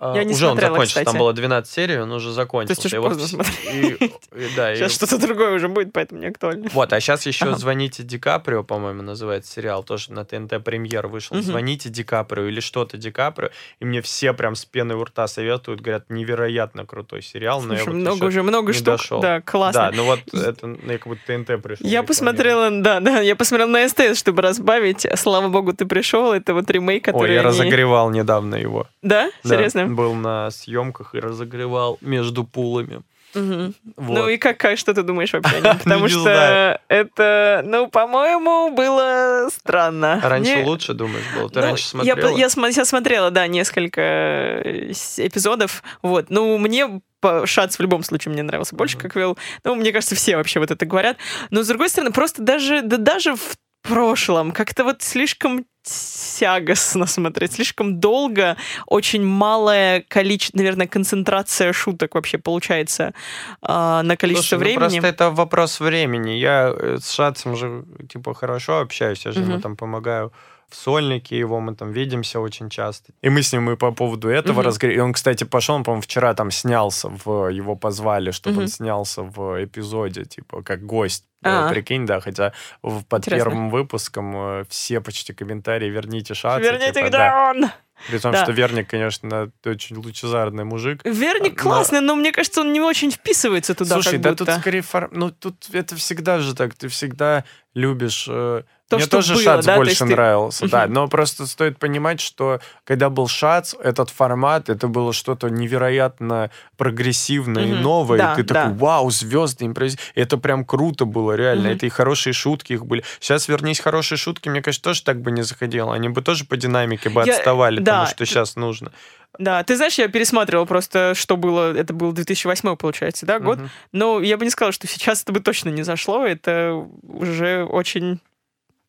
Я не уже он смотрела, закончился, кстати. там было 12 серий, он уже То есть закончился. уже И вот поздно вс- смотреть. и- и- да, и- Сейчас что-то другое уже будет, поэтому не актуально. Вот, а сейчас еще Ага. «Звоните Ди Каприо», по-моему, называется сериал, тоже на ТНТ премьер вышел. Мгм. «Звоните Ди Каприо» или что-то Ди Каприо. И мне все прям с пеной у рта советуют, говорят, невероятно крутой сериал. Но я Слушай, вот много уже, много штук. дошел. Да, классно. Да, ну вот это ну, я как будто ТНТ пришел. Я посмотрела, да, да, я посмотрела на СТС, чтобы разбавить. Слава богу, ты пришел. Это вот ремейк, который Ой, я они- разогревал недавно его. Да? Да, Серьезно? Был на съемках и разогревал между пулами. Мгм. Вот. Ну и как, как, что ты думаешь вообще? Потому что это, ну, по-моему, было странно. Раньше лучше, думаешь, было? Ты Ну, раньше я, смотрела? я, смо- я смотрела, да, несколько э, эпизодов. Вот. Ну, мне Шац в любом случае мне нравился больше, как Вилл. Ну, мне кажется, все вообще вот это говорят. Но, с другой стороны, просто даже, да даже в прошлом как-то вот слишком тягостно смотреть, слишком долго, очень малое количество, наверное, концентрация шуток вообще получается а, на количество Слушай, ну времени. просто это вопрос времени. Я э, с Шацем же, типа, хорошо общаюсь, я же ему Мгм. там помогаю в сольнике его, мы там видимся очень часто. И мы с ним и по поводу этого Мгм. разговаривали. И он, кстати, пошел, он, по-моему, вчера там снялся, в, его позвали, чтобы Мгм. он снялся в эпизоде, типа, как гость. А. Э, Прикинь, да, хотя в- под Интересно. первым выпуском э, все почти комментарии «Верните Шаца». Верните, типа, где да. он? При том, Да. что Верник, конечно, очень лучезарный мужик. Верник Но- классный, но мне кажется, он не очень вписывается туда. Слушай, да будто. тут скорее фор- Ну, тут это всегда же так. Ты всегда любишь... э, То, Мне что тоже было, Шац да? То больше ты- нравился, да. Но просто стоит понимать, что когда был Шац, этот формат, это было что-то невероятно прогрессивное и новое. Да, и ты да. такой, вау, звезды, импровиз... Это прям круто было, реально. Это и хорошие шутки их были. Сейчас вернись хорошие шутки, мне кажется, тоже так бы не заходило. Они бы тоже по динамике бы Я- отставали да. тому, что сейчас нужно. Да, ты знаешь, я пересматривала просто, что было, это был 2008 получается, да, год. Мгм. Но я бы не сказала, что сейчас это бы точно не зашло, это уже очень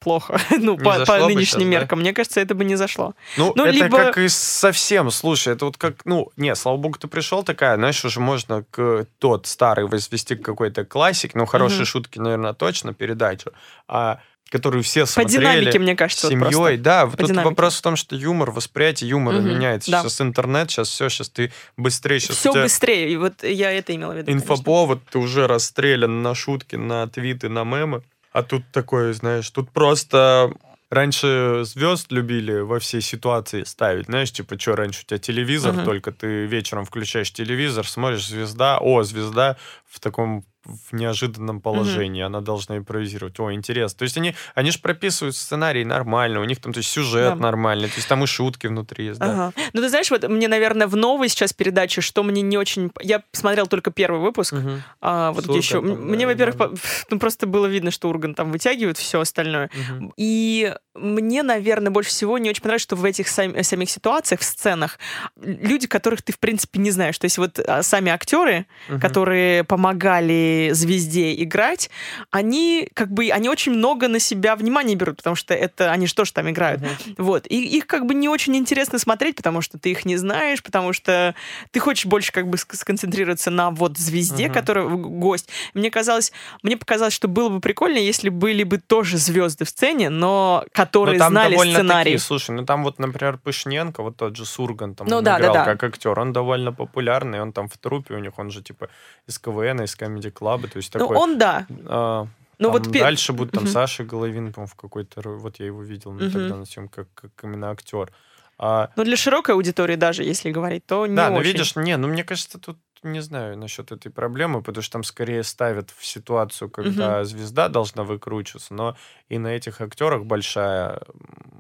плохо, ну, Не по, по нынешним да? меркам. Мне кажется, это бы не зашло. Ну, Ну, это либо- как и совсем, слушай, это вот как, ну, не, слава богу, ты пришел такая, знаешь, уже можно к тот старый возвести какой-то классик, ну, хорошие Мгм. шутки, наверное, точно, передачу, а которую все По смотрели. динамике, мне кажется, с вот семьей, да. Вот Тут динамике. вопрос в том, что юмор, восприятие юмора Мгм, меняется. да. Сейчас интернет, сейчас все, сейчас ты быстрее, сейчас Все быстрее, и вот я это имела в виду. конечно. инфоповод, ты уже расстрелян на шутки, на твиты, на мемы. А тут такое, знаешь, тут просто... Раньше звезд любили во все ситуации ставить. Знаешь, типа, что раньше у тебя телевизор, Мгм. только ты вечером включаешь телевизор, смотришь звезда, о, звезда в таком в неожиданном положении, она должна импровизировать. О, интересно. То есть они, они же прописывают сценарий нормально, у них там то есть сюжет Да. нормальный, то есть там и шутки внутри есть, да. Ага. Ну, ты знаешь, вот мне, наверное, в новой сейчас передаче, что мне не очень... Я смотрел только первый выпуск, Мгм. а, вот С где еще... Ургантом, Мне, да, во-первых, да. ну, просто было видно, что Урган там вытягивает все остальное. Мгм. И мне, наверное, больше всего не очень понравилось, что в этих сам- самих ситуациях, в сценах, люди, которых ты, в принципе, не знаешь. То есть вот а, сами актеры, Мгм. которые помогали звезде играть, они как бы, они очень много на себя внимания берут, потому что это, они же тоже там играют. Мгм. Вот. И их как бы не очень интересно смотреть, потому что ты их не знаешь, потому что ты хочешь больше как бы ск- сконцентрироваться на вот звезде, Мгм. которая гость. Мне казалось, мне показалось, что было бы прикольно, если были бы тоже звезды в сцене, но которые Ну, там знали сценарий. такие, слушай, ну там вот, например, Пышненко, вот тот же Сурган, там Ну он да, да, играл да. как актер, он довольно популярный, он там в трупе у них, он же типа из КВН, из Комеди Клаба, то есть Ну, такой... он да. а, Ну, там вот дальше будет там Мгм. Саша Головин, по-моему, в какой-то... Вот я его видел ну, Мгм. тогда на съемках, как, как именно актер. А, Но для широкой аудитории даже, если говорить, то не да, ну очень. видишь, не, ну мне кажется, тут не знаю насчет этой проблемы, потому что там скорее ставят в ситуацию, когда звезда должна выкручиваться, но и на этих актерах большая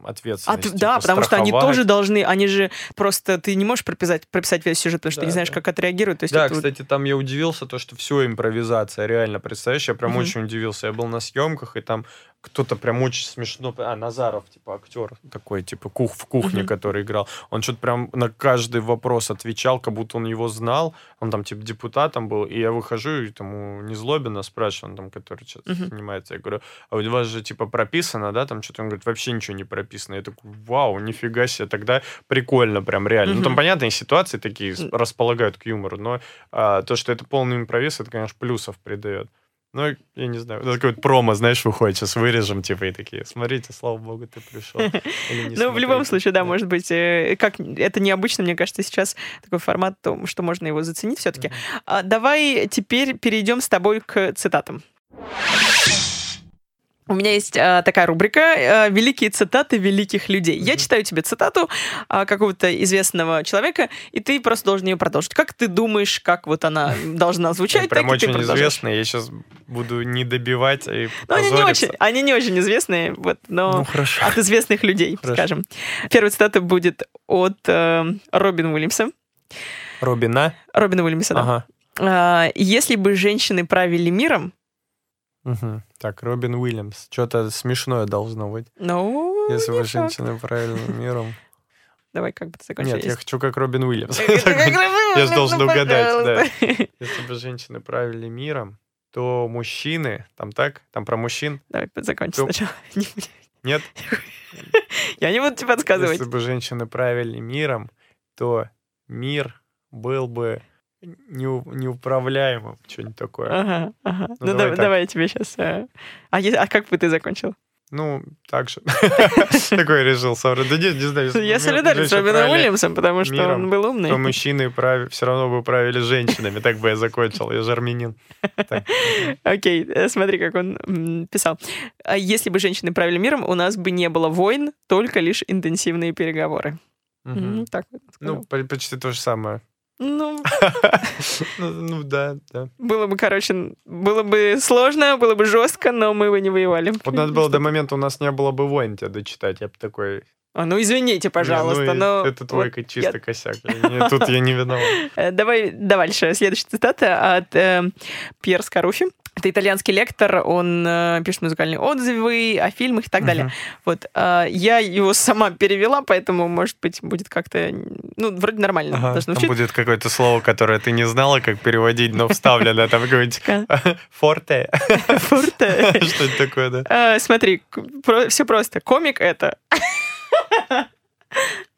А ответственность. ты- типа, да, потому что они тоже должны, они же просто, ты не можешь прописать, прописать весь сюжет, потому что ты Да, не знаешь, да. как отреагируют. То есть Да, это кстати, там я удивился, то, что все импровизация, реально, представляешь, я прям Мгм. очень удивился. Я был на съемках, и там кто-то прям очень смешно... А, Назаров, типа, актер. такой, типа, кух в кухне, Мгм. который играл. Он что-то прям на каждый вопрос отвечал, как будто он его знал. Он там, типа, депутатом был. И я выхожу, и тому Незлобина спрашиваю, он там, который сейчас Мгм. занимается. Я говорю, а у вас же, типа, прописано, да, там что-то? Он говорит, вообще ничего не прописано. Я такой, вау, нифига себе, тогда прикольно прям, реально. Ну, там, понятные ситуации такие располагают к юмору, но а, то, что это полный импровиз, это, конечно, плюсов придает. Ну, я не знаю, это какое-то промо, знаешь, выходит, сейчас вырежем, типа, и такие, смотрите, слава богу, ты пришел. Ну, в любом случае, да, может быть, э, как это необычно, мне кажется, сейчас такой формат, что можно его заценить все-таки. А давай теперь перейдем с тобой к цитатам. У меня есть а, такая рубрика а, «Великие цитаты великих людей». Mm-hmm. Я читаю тебе цитату а, какого-то известного человека, и ты просто должен ее продолжить. Как ты думаешь, как вот она должна звучать, Прям очень известная, я сейчас буду не добивать и ну, они не очень, они не очень известные, вот, но ну, хорошо. от известных людей, хорошо. скажем. Первая цитата будет от э, Робина Уильямса. Робина? Робина Уильямса, да. Ага. А, «Если бы женщины правили миром, Угу. Так, Робин Уильямс. Что-то смешное должно быть. Ну, Если вы женщины правильным миром. Давай, как бы ты закончил. Нет, я хочу как Робин Уильямс. Я же должен угадать, да. Если бы женщины правили миром, то мужчины, там так, там про мужчин. Давай, закончи сначала. Нет? Я не буду тебе подсказывать. Если бы женщины правили миром, то мир был бы неуправляемым, что-нибудь такое. Ага, ага. Ну, ну давай, давай, давай я тебе сейчас... Э, а, а как бы ты закончил? Ну, так же. Такой решил соврать. Да нет, не знаю. Я солидарен с Робином Уильямсом, потому что он был умный. То мужчины все равно бы правили женщинами. Так бы я закончил. Я же армянин. Окей, э, смотри, как он писал. «А если бы женщины правили миром, у нас бы не было войн, только лишь интенсивные переговоры. Так Ну, почти то же самое. Ну, ну, ну да, да. Было бы, короче, было бы сложно, было бы жестко, но мы бы не воевали. Вот надо было до момента у нас не было бы войн тебя дочитать, я бы такой... А, ну извините, пожалуйста, не, ну, но... Это твой вот чисто я... косяк. Я, тут я не виноват. Э, давай дальше. Следующая цитата от э, Пьер Скаруфи. Это итальянский лектор, он э, пишет музыкальные отзывы о фильмах и так uh-huh. далее. Вот э, я его сама перевела, поэтому, может быть, будет как-то, ну, вроде нормально. Ага, там будет какое-то слово, которое ты не знала, как переводить, но вставлено там какое-нибудь форте. Форте. Что это такое, да? Э, смотри, все просто. Комик это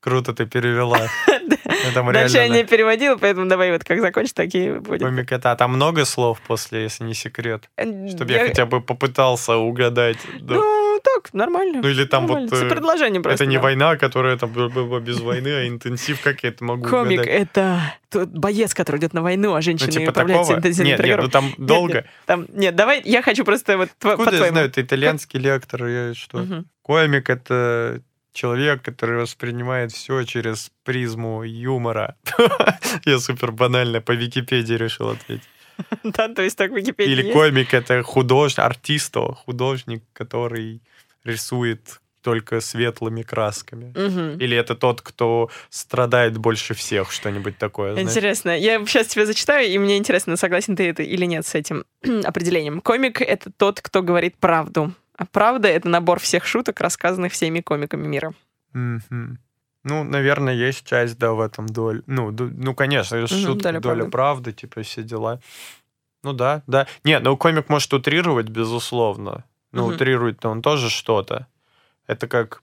Круто ты перевела. Дальше я не переводила, поэтому давай вот как закончишь, такие будет. Комикота. Там много слов после, если не секрет? Чтобы я хотя бы попытался угадать. Ну, так, нормально. Ну или там вот... Э, предложением просто. Это не война, которая там без войны, а интенсив, как я это могу Комик — это тот боец, который идет на войну, а женщины ну, типа управляют интенсивным Нет, нет, ну там долго. Нет, давай, я хочу просто вот Откуда я знаю, это итальянский лектор, я что? Комик — это человек, который воспринимает все через призму юмора. Я супер банально по Википедии решил ответить. Да, то есть так Википедия Или комик — это художник, артисто, художник, который рисует только светлыми красками. Угу. Или это тот, кто страдает больше всех, что-нибудь такое. Интересно. Знаешь? Я сейчас тебе зачитаю, и мне интересно, согласен ты это или нет с этим определением. Комик — это тот, кто говорит правду. А правда — это набор всех шуток, рассказанных всеми комиками мира. Mm-hmm. Ну, наверное, есть часть, да, в этом доля. Ну, д- ну конечно, mm-hmm, шутки, доля, доля правды. правды, типа, все дела. Ну да, да. Не, ну комик может утрировать, безусловно. Ну, mm-hmm. утрирует-то он тоже что-то. Это как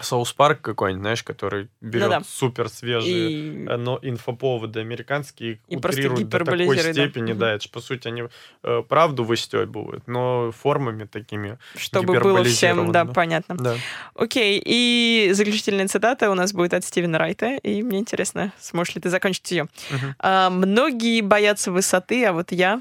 Соус Парк какой-нибудь, знаешь, который берет ну, да. супер свежие и... Э, но инфоповоды американские и утрирует до такой степени, да, да это же, по сути, они э, правду выстебывают, но формами такими Чтобы было всем, да, понятно. Да. Окей, и заключительная цитата у нас будет от Стивена Райта, и мне интересно, сможешь ли ты закончить ее. Угу. А, многие боятся высоты, а вот я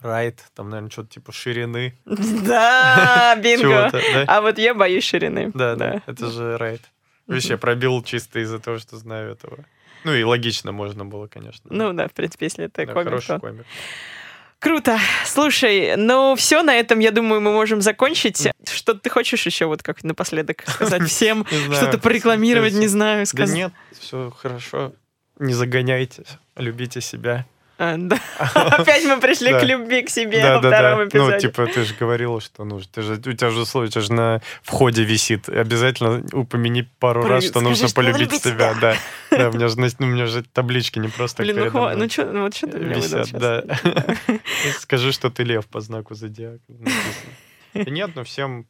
Райт, там, наверное, что-то типа ширины. Да, бинго. А вот я боюсь ширины. Да, да, это же райт. Видишь, я пробил чисто из-за того, что знаю этого. Ну и логично можно было, конечно. Ну да, в принципе, если это комик. Хороший комик. Круто. Слушай, ну все, на этом, я думаю, мы можем закончить. Что ты хочешь еще вот как напоследок сказать всем? Что-то порекламировать, не знаю? Да нет, все хорошо. Не загоняйтесь, любите себя. А. Опять мы пришли к любви к себе во втором эпизоде. Ну, типа, ты же говорила, что нужно. Ты же, у тебя же условие, у тебя же на входе висит. Обязательно упомяни пару раз, что нужно полюбить себя. Да. Да, у меня же, ну, у меня же таблички не просто Блин, ну, ну что, ну вот что ты мне висят, да. Скажи, что ты лев по знаку зодиака. Нет, ну всем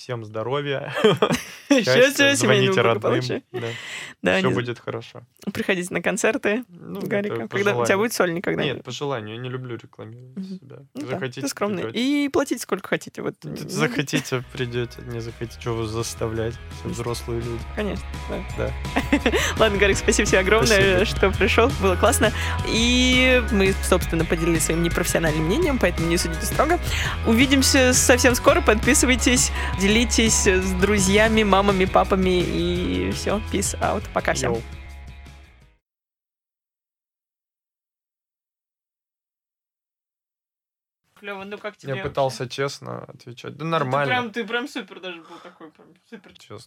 Всем здоровья. Счастья, звоните родным. все будет хорошо. приходите на концерты Ну, Гарика. Когда... У тебя будет сольник когда Нет, по желанию. Я не люблю рекламировать себя. Ну Захотите, скромный. И платите сколько хотите. Вот. Захотите, придете. Не захотите, вас заставлять. Все взрослые люди. Конечно, да. Ладно, Гарик, спасибо тебе огромное, что пришел. Было классно. И мы, собственно, поделились своим непрофессиональным мнением, поэтому не судите строго. Увидимся совсем скоро. Подписывайтесь, делитесь с друзьями, мамами, папами. И все, peace out. Пока всем. Йоу. Клево, ну как Я пытался честно отвечать. Да Ты нормально. прям, ты прям супер даже был такой, прям супер Честно.